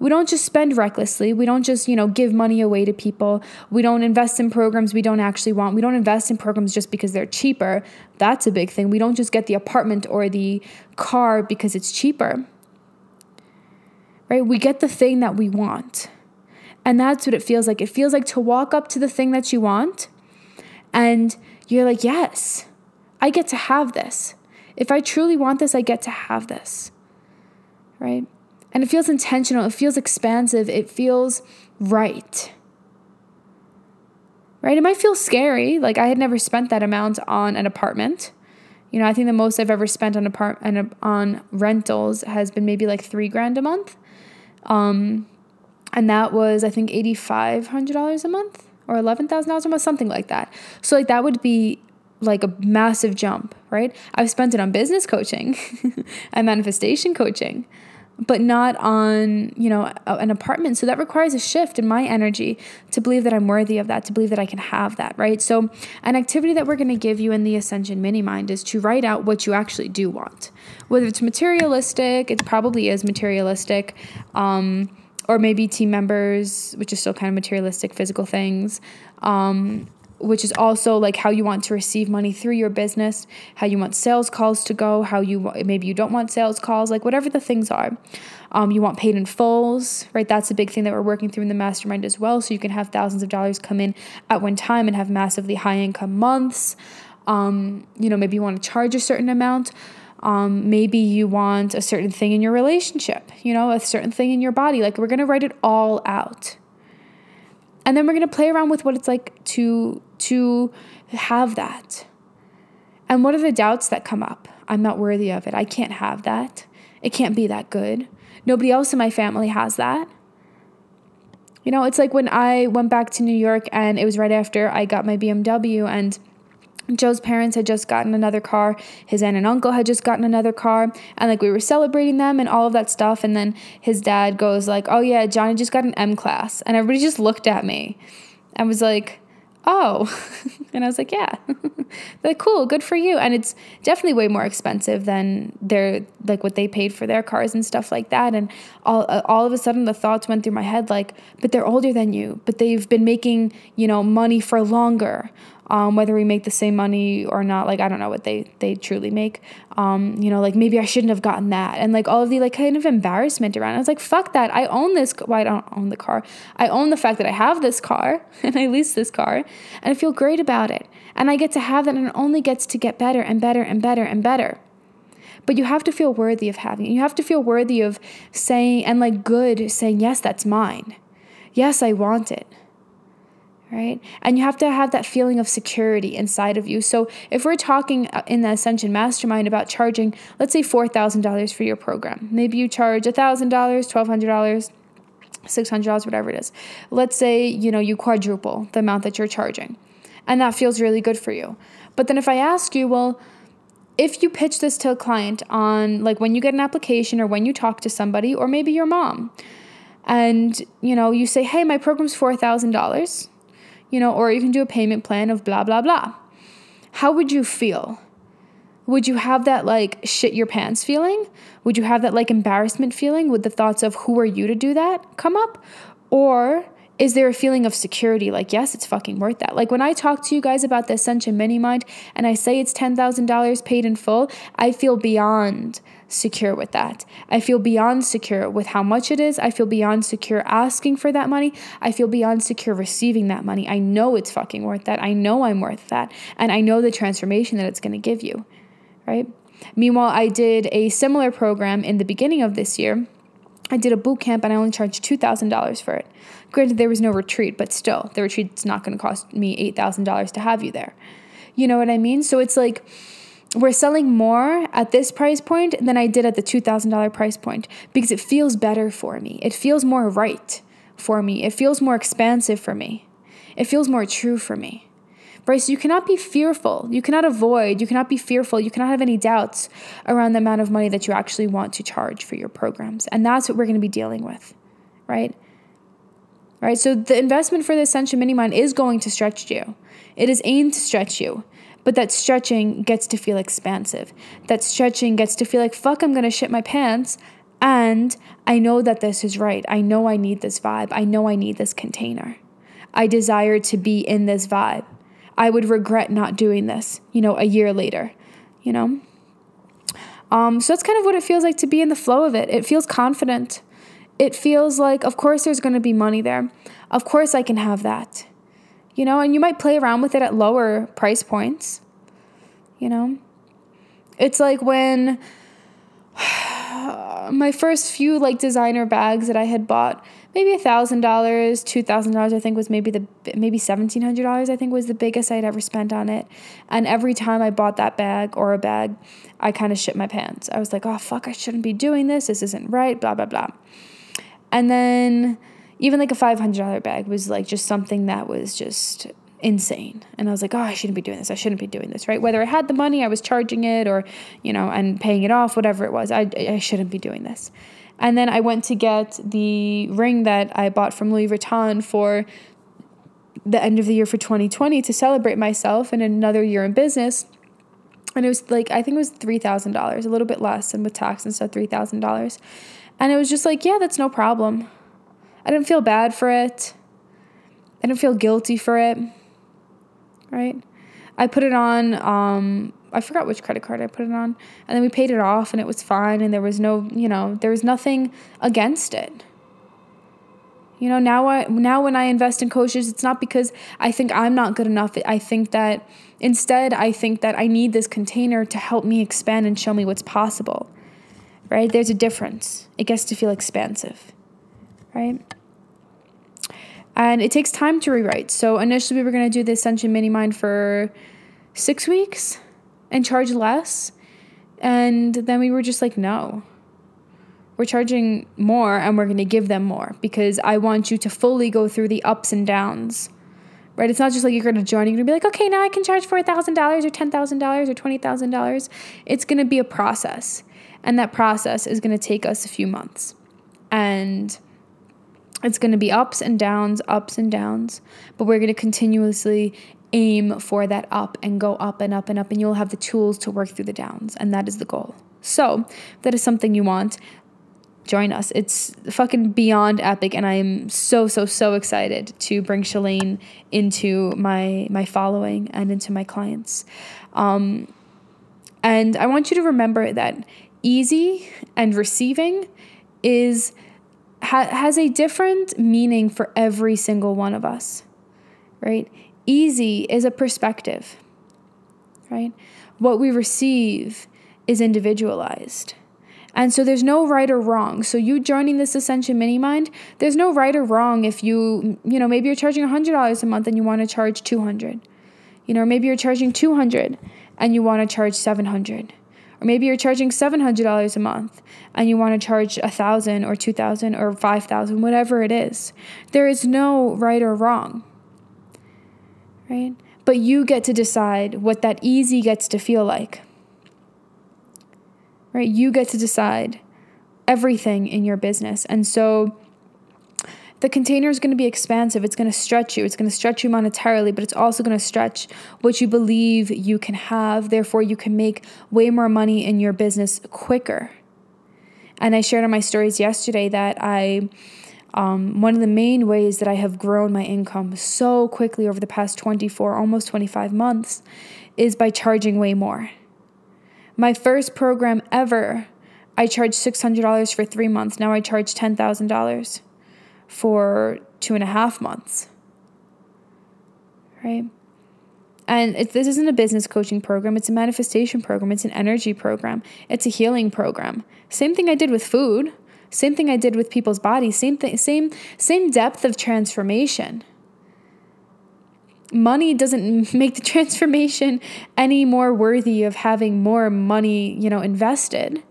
we don't just spend recklessly. We don't just, you know, give money away to people. We don't invest in programs we don't actually want. We don't invest in programs just because they're cheaper. That's a big thing. We don't just get the apartment or the car because it's cheaper. Right? We get the thing that we want. And that's what it feels like. It feels like to walk up to the thing that you want and you're like, yes, I get to have this. If I truly want this, I get to have this. Right? And it feels intentional, it feels expansive, it feels right. Right? It might feel scary. Like I had never spent that amount on an apartment. You know, I think the most I've ever spent on apart on rentals has been maybe like three grand a month, um, and that was I think eighty five hundred dollars a month or eleven thousand dollars a month, something like that. So like that would be like a massive jump, right? I've spent it on business coaching <laughs> and manifestation coaching, but not on, you know, an apartment. So that requires a shift in my energy to believe that I'm worthy of that, to believe that I can have that, right? So an activity that we're going to give you in the Ascension Mini Mind is to write out what you actually do want. Whether it's materialistic, it probably is materialistic. Um, or maybe team members, which is still kind of materialistic, physical things. Um, which is also like how you want to receive money through your business, how you want sales calls to go, how you maybe you don't want sales calls, like whatever the things are. Um, you want paid in fulls, right? That's a big thing that we're working through in the mastermind as well. So you can have thousands of dollars come in at one time and have massively high income months. Um, you know, maybe you want to charge a certain amount. Um, maybe you want a certain thing in your relationship, you know, a certain thing in your body. Like we're gonna write it all out. And then we're gonna play around with what it's like to to have that. And what are the doubts that come up? I'm not worthy of it. I can't have that. It can't be that good. Nobody else in my family has that. You know, it's like when I went back to New York and it was right after I got my BMW and Joe's parents had just gotten another car. His aunt and uncle had just gotten another car. And like we were celebrating them and all of that stuff. And then his dad goes like, Oh yeah, Johnny just got an M class. And everybody just looked at me and was like, oh <laughs> and i was like yeah they're <laughs> like cool good for you and it's definitely way more expensive than their like what they paid for their cars and stuff like that and all uh, all of a sudden the thoughts went through my head like but they're older than you but they've been making you know money for longer um, whether we make the same money or not like i don't know what they they truly make. Um, you know like maybe i shouldn't have gotten that. And like all of the like kind of embarrassment around i was like fuck that. I own this well i don't own the car. I own the fact that i have this car <laughs> and i lease this car and i feel great about it. And i get to have that and it only gets to get better and better and better and better. But you have to feel worthy of having it. You have to feel worthy of saying and like good saying yes that's mine. Yes i want it right? And you have to have that feeling of security inside of you. So, if we're talking uh, in the Ascension Mastermind about charging, let's say $4,000 for your program, maybe you charge $1,000, $1,200. $600 whatever it is let's say you know you quadruple the amount that you're charging and that feels really good for you but then if i ask you well if you pitch this to a client on like when you get an application or when you talk to somebody or maybe your mom and you know you say hey my program's $4000 you know, or you can do a payment plan of blah, blah, blah. How would you feel? Would you have that like shit your pants feeling? Would you have that like embarrassment feeling? Would the thoughts of who are you to do that come up? Or is there a feeling of security like yes it's fucking worth that like when i talk to you guys about the ascension mini mind and i say it's $10000 paid in full i feel beyond secure with that. I feel beyond secure with how much it is. I feel beyond secure asking for that money. I feel beyond secure receiving that money. I know it's fucking worth that. I know I'm worth that. And I know the transformation that it's going to give you, right? Meanwhile, I did a similar program in the beginning of this year. I did a boot camp and I only charged $2,000 for it. Granted, there was no retreat, but still, the retreat's not going to cost me $8,000 to have you there. You know what I mean? So it's like, we're selling more at this price point than I did at the $2,000 price point because it feels better for me. It feels more right for me. It feels more expansive for me. It feels more true for me. Right? So you cannot be fearful. You cannot avoid. You cannot be fearful. You cannot have any doubts around the amount of money that you actually want to charge for your programs. And that's what we're going to be dealing with. Right? Right? So the investment for the Ascension Mini Mind is going to stretch you. It is aimed to stretch you. But that stretching gets to feel expansive. That stretching gets to feel like, fuck, I'm gonna shit my pants. And I know that this is right. I know I need this vibe. I know I need this container. I desire to be in this vibe. I would regret not doing this, you know, a year later, you know? Um, so that's kind of what it feels like to be in the flow of it. It feels confident. It feels like, of course, there's going to be money there. Of course, I can have that you know, and you might play around with it at lower price points, you know. It's like when <sighs> my first few like designer bags that I had bought, maybe a thousand dollars, two thousand dollars, I think was maybe the maybe seventeen hundred dollars. I think was the biggest I'd ever spent on it. And every time I bought that bag or a bag, I kind of shit my pants. I was like, oh fuck, I shouldn't be doing this. This isn't right. Blah blah blah. And then even like a $500 bag was like just something that was just insane. And I was like, oh, I shouldn't be doing this. I shouldn't be doing this, right? Whether I had the money, I was charging it or, you know, and paying it off, whatever it was, I, I shouldn't be doing this. And then I went to get the ring that I bought from Louis Vuitton for the end of the year for 2020 to celebrate myself and another year in business. And it was like, I think it was $3,000, a little bit less and with tax and stuff, $3,000. And it was just like, yeah, that's no problem. I didn't feel bad for it. I didn't feel guilty for it right? I put it on, um, I forgot which credit card I put it on, and then we paid it off and it was fine and there was no, you know, there was nothing against it. You know, now I now when I invest in coaches, it's not because I think I'm not good enough. I think that instead I think that I need this container to help me expand and show me what's possible. Right? There's a difference. It gets to feel expansive. Right? And it takes time to rewrite. So initially, we were going to do the Ascension Mini Mind for six weeks and charge less. And then we were just like, no, we're charging more and we're going to give them more because I want you to fully go through the ups and downs. Right? It's not just like you're going to join, and you're going to be like, okay, now I can charge $4,000 or $10,000 or $20,000. It's going to be a process. And that process is going to take us a few months. And it's going to be ups and downs, ups and downs, but we're going to continuously aim for that up and go up and up and up, and you'll have the tools to work through the downs, and that is the goal. So, that is something you want. Join us. It's fucking beyond epic, and I am so so so excited to bring Shalane into my my following and into my clients. Um, and I want you to remember that easy and receiving is ha- has a different meaning for every single one of us, right? Easy is a perspective, right? What we receive is individualized. And so there's no right or wrong. So you joining this Ascension Mini Mind, there's no right or wrong if you, you know, maybe you're charging $100 a month and you want to charge 200. You know, maybe you're charging 200 and you want to charge 700. Or maybe you're charging $700 a month and you want to charge a 1000 or 2000 or 5000 whatever it is. There is no right or wrong. Right? But you get to decide what that easy gets to feel like. Right? You get to decide everything in your business. And so the container is going to be expansive. It's going to stretch you. It's going to stretch you monetarily, but it's also going to stretch what you believe you can have. Therefore, you can make way more money in your business quicker. And I shared on my stories yesterday that I, um, one of the main ways that I have grown my income so quickly over the past 24, almost 25 months is by charging way more. My first program ever, I charged $600 for three months. Now I charge $10,000 for two and a half months. Right? And it, this isn't a business coaching program, it's a manifestation program, it's an energy program, it's a healing program. Same thing I did with food, same thing I did with people's bodies, same thing, same same depth of transformation. Money doesn't <laughs> make the <laughs> transformation any more worthy of having more money, you know, invested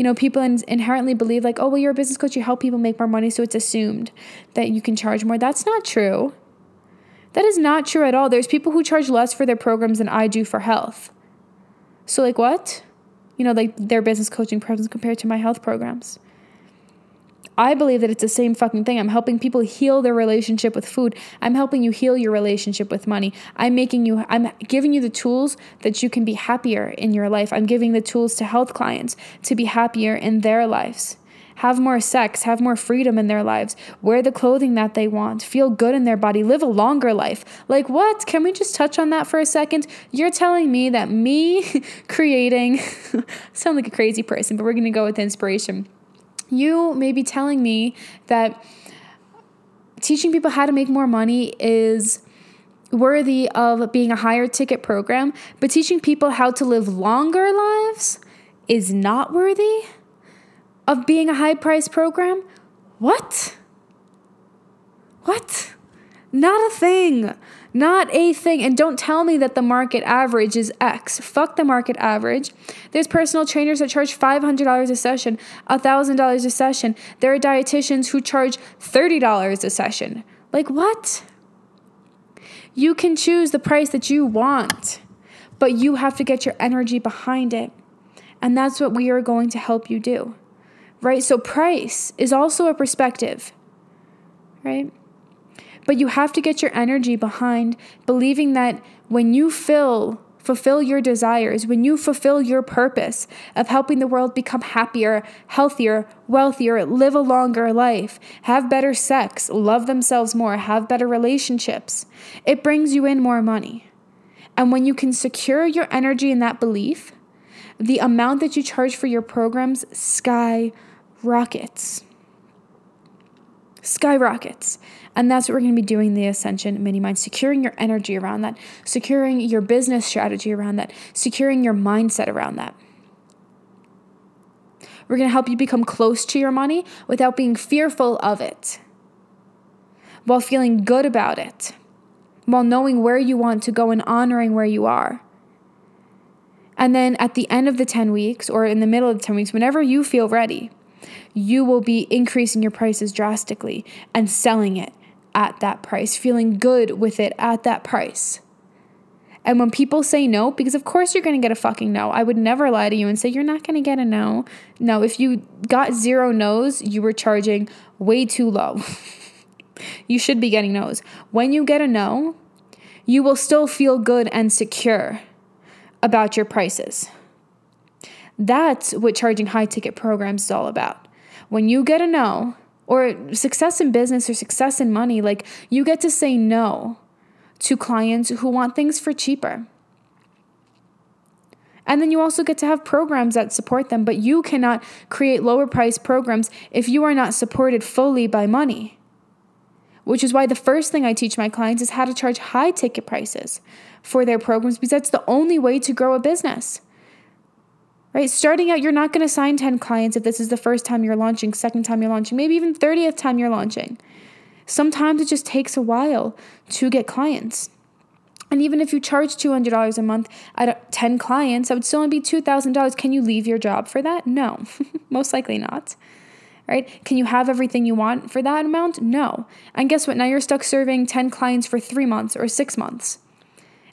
you know, people in- inherently believe, like, oh, well, you're a business coach, you help people make more money, so it's assumed that you can charge more. That's not true. That is not true at all. There's people who charge less for their programs than I do for health. So, like, what? You know, like their business coaching programs compared to my health programs. I believe that it's the same fucking thing. I'm helping people heal their relationship with food. I'm helping you heal your relationship with money. I'm making you, I'm giving you the tools that you can be happier in your life. I'm giving the tools to health clients to be happier in their lives. Have more sex, have more freedom in their lives, wear the clothing that they want, feel good in their body, live a longer life. Like, what? Can we just touch on that for a second? You're telling me that me <laughs> creating, <laughs> sound like a crazy person, but we're gonna go with inspiration you may be telling me that teaching people how to make more money is worthy of being a higher ticket program, but teaching people how to live longer lives is not worthy of being a high price program? What? What? Not a thing. Not a thing. And don't tell me that the market average is X. Fuck the market average. There's personal trainers that charge $500 a session, $1,000 a session. There are dietitians who charge $30 a session. Like, what? You can choose the price that you want, but you have to get your energy behind it. And that's what we are going to help you do. Right? So, price is also a perspective, right? But you have to get your energy behind believing that when you fill fulfill your desires, when you fulfill your purpose of helping the world become happier, healthier, wealthier, live a longer life, have better sex, love themselves more, have better relationships, it brings you in more money. And when you can secure your energy in that belief, the amount that you charge for your programs skyrockets. Skyrockets. And that's what we're going to be doing the Ascension Mini Mind, securing your energy around that, securing your business strategy around that, securing your mindset around that. We're going to help you become close to your money without being fearful of it, while feeling good about it, while knowing where you want to go and honoring where you are. And then at the end of the 10 weeks or in the middle of the 10 weeks, whenever you feel ready, you will be increasing your prices drastically and selling it at that price, feeling good with it at that price. And when people say no, because of course you're going to get a fucking no. I would never lie to you and say you're not going to get a no. No, if you got zero no's, you were charging way too low. <laughs> you should be getting no's. When you get a no, you will still feel good and secure about your prices. That's what charging high ticket programs is all about. When you get a no, or success in business or success in money, like you get to say no to clients who want things for cheaper. And then you also get to have programs that support them, but you cannot create lower price programs if you are not supported fully by money. Which is why the first thing I teach my clients is how to charge high ticket prices for their programs because that's the only way to grow a business right? Starting out, you're not going to sign 10 clients if this is the first time you're launching, second time you're launching, maybe even 30th time you're launching. Sometimes it just takes a while to get clients. And even if you charge $200 a month at 10 clients, that would still only be $2,000. Can you leave your job for that? No, <laughs> most likely not. Right? Can you have everything you want for that amount? No. And guess what? Now you're stuck serving 10 clients for three months or six months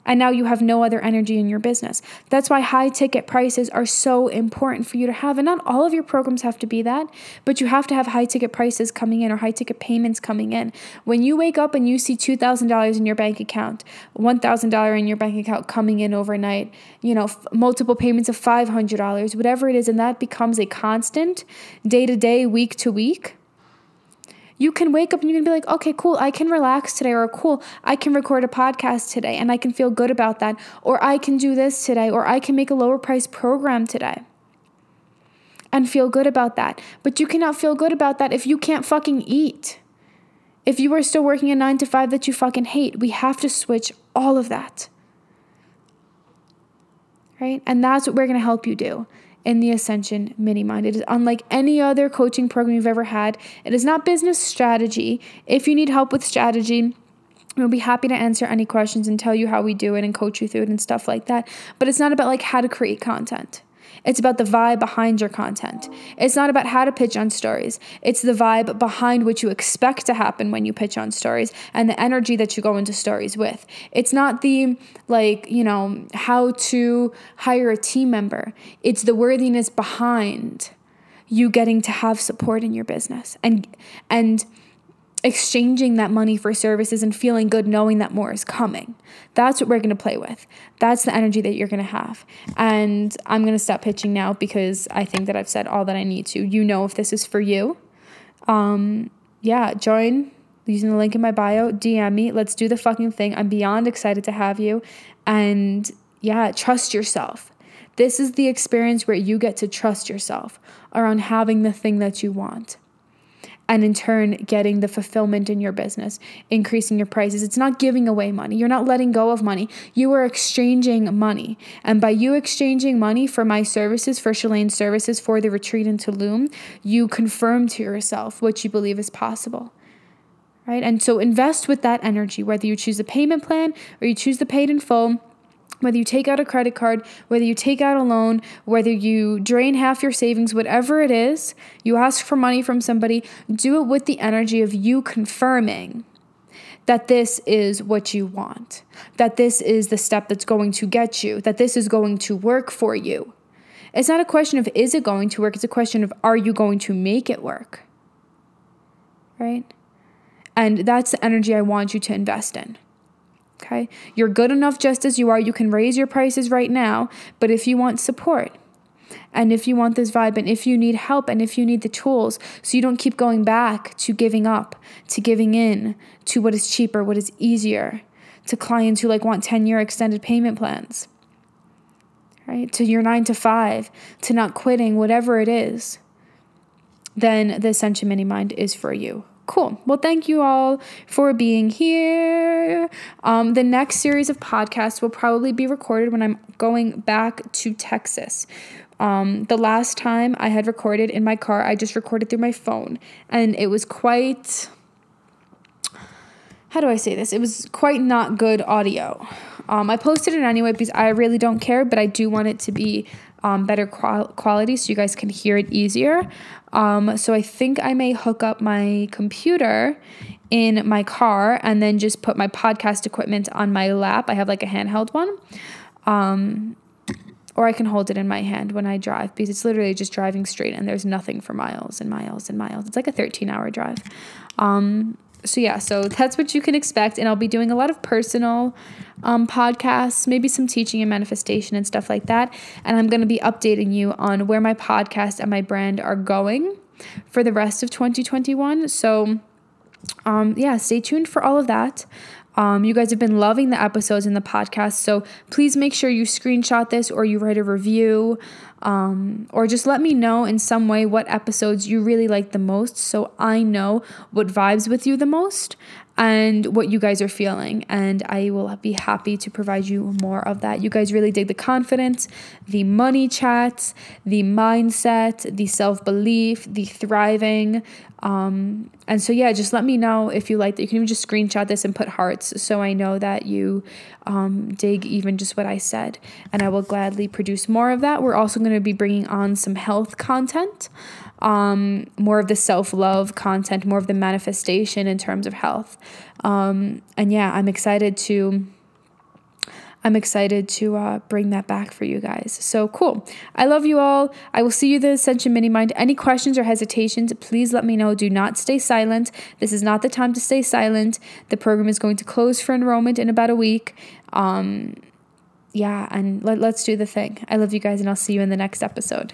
and now you have no other energy in your business. That's why high ticket prices are so important for you to have. And not all of your programs have to be that, but you have to have high ticket prices coming in or high ticket payments coming in. When you wake up and you see $2,000 in your bank account, $1,000 in your bank account coming in overnight, you know, multiple payments of $500, whatever it is, and that becomes a constant day to day, week to week you can wake up and you can be like, okay, cool, I can relax today, or cool, I can record a podcast today and I can feel good about that, or I can do this today, or I can make a lower price program today and feel good about that. But you cannot feel good about that if you can't fucking eat. If you are still working a nine to five that you fucking hate, we have to switch all of that. Right? And that's what we're to help you do in the Ascension Mini Mind. It is unlike any other coaching program you've ever had. It is not business strategy. If you need help with strategy, We'll be happy to answer any questions and tell you how we do it and coach you through it and stuff like that. But it's not about like how to create content. It's about the vibe behind your content. It's not about how to pitch on stories. It's the vibe behind what you expect to happen when you pitch on stories and the energy that you go into stories with. It's not the like, you know, how to hire a team member. It's the worthiness behind you getting to have support in your business and and exchanging that money for services and feeling good knowing that more is coming. That's what we're going to play with. That's the energy that you're going to have. And I'm going to stop pitching now because I think that I've said all that I need to. You know if this is for you. Um yeah, join using the link in my bio, DM me. Let's do the fucking thing. I'm beyond excited to have you and yeah, trust yourself. This is the experience where you get to trust yourself around having the thing that you want and in turn getting the fulfillment in your business, increasing your prices. It's not giving away money. You're not letting go of money. You are exchanging money. And by you exchanging money for my services, for Shalane's services, for the retreat in Tulum, you confirm to yourself what you believe is possible. Right? And so invest with that energy, whether you choose a payment plan or you choose the paid in full whether you take out a credit card, whether you take out a loan, whether you drain half your savings, whatever it is, you ask for money from somebody, do it with the energy of you confirming that this is what you want, that this is the step that's going to get you, that this is going to work for you. It's not a question of is it going to work, it's a question of are you going to make it work? Right? And that's the energy I want you to invest in. Okay? You're good enough just as you are. You can raise your prices right now, but if you want support, and if you want this vibe, and if you need help, and if you need the tools, so you don't keep going back to giving up, to giving in, to what is cheaper, what is easier, to clients who like want 10 year extended payment plans, right? To your nine to five, to not quitting, whatever it is, then the Ascension Mini Mind is for you. Cool. Well, thank you all for being here. Um, the next series of podcasts will probably be recorded when I'm going back to Texas. Um, the last time I had recorded in my car, I just recorded through my phone, and it was quite. How do I say this? It was quite not good audio. Um, I posted it anyway because I really don't care, but I do want it to be um, better qual- quality so you guys can hear it easier. Um, so I think I may hook up my computer in my car and then just put my podcast equipment on my lap. I have like a handheld one. Um, or I can hold it in my hand when I drive because it's literally just driving straight and there's nothing for miles and miles and miles. It's like a 13 hour drive. Um, so yeah, so that's what you can expect, and I'll be doing a lot of personal um, podcasts, maybe some teaching and manifestation and stuff like that. And I'm going to be updating you on where my podcast and my brand are going for the rest of 2021. So um, yeah, stay tuned for all of that. Um, you guys have been loving the episodes in the podcast, so please make sure you screenshot this or you write a review um, or just let me know in some way what episodes you really like the most so I know what vibes with you the most and what you guys are feeling. And I will be happy to provide you more of that. You guys really dig the confidence, the money chats, the mindset, the self belief, the thriving. Um, and so, yeah, just let me know if you like that. You can even just screenshot this and put hearts so I know that you um, dig even just what I said. And I will gladly produce more of that. We're also going to be bringing on some health content um, more of the self love content, more of the manifestation in terms of health. Um, and yeah, I'm excited to. I'm excited to uh, bring that back for you guys. So cool. I love you all. I will see you the Ascension Mini Mind. Any questions or hesitations, please let me know. Do not stay silent. This is not the time to stay silent. The program is going to close for enrollment in about a week. Um, yeah, and let, let's do the thing. I love you guys, and I'll see you in the next episode.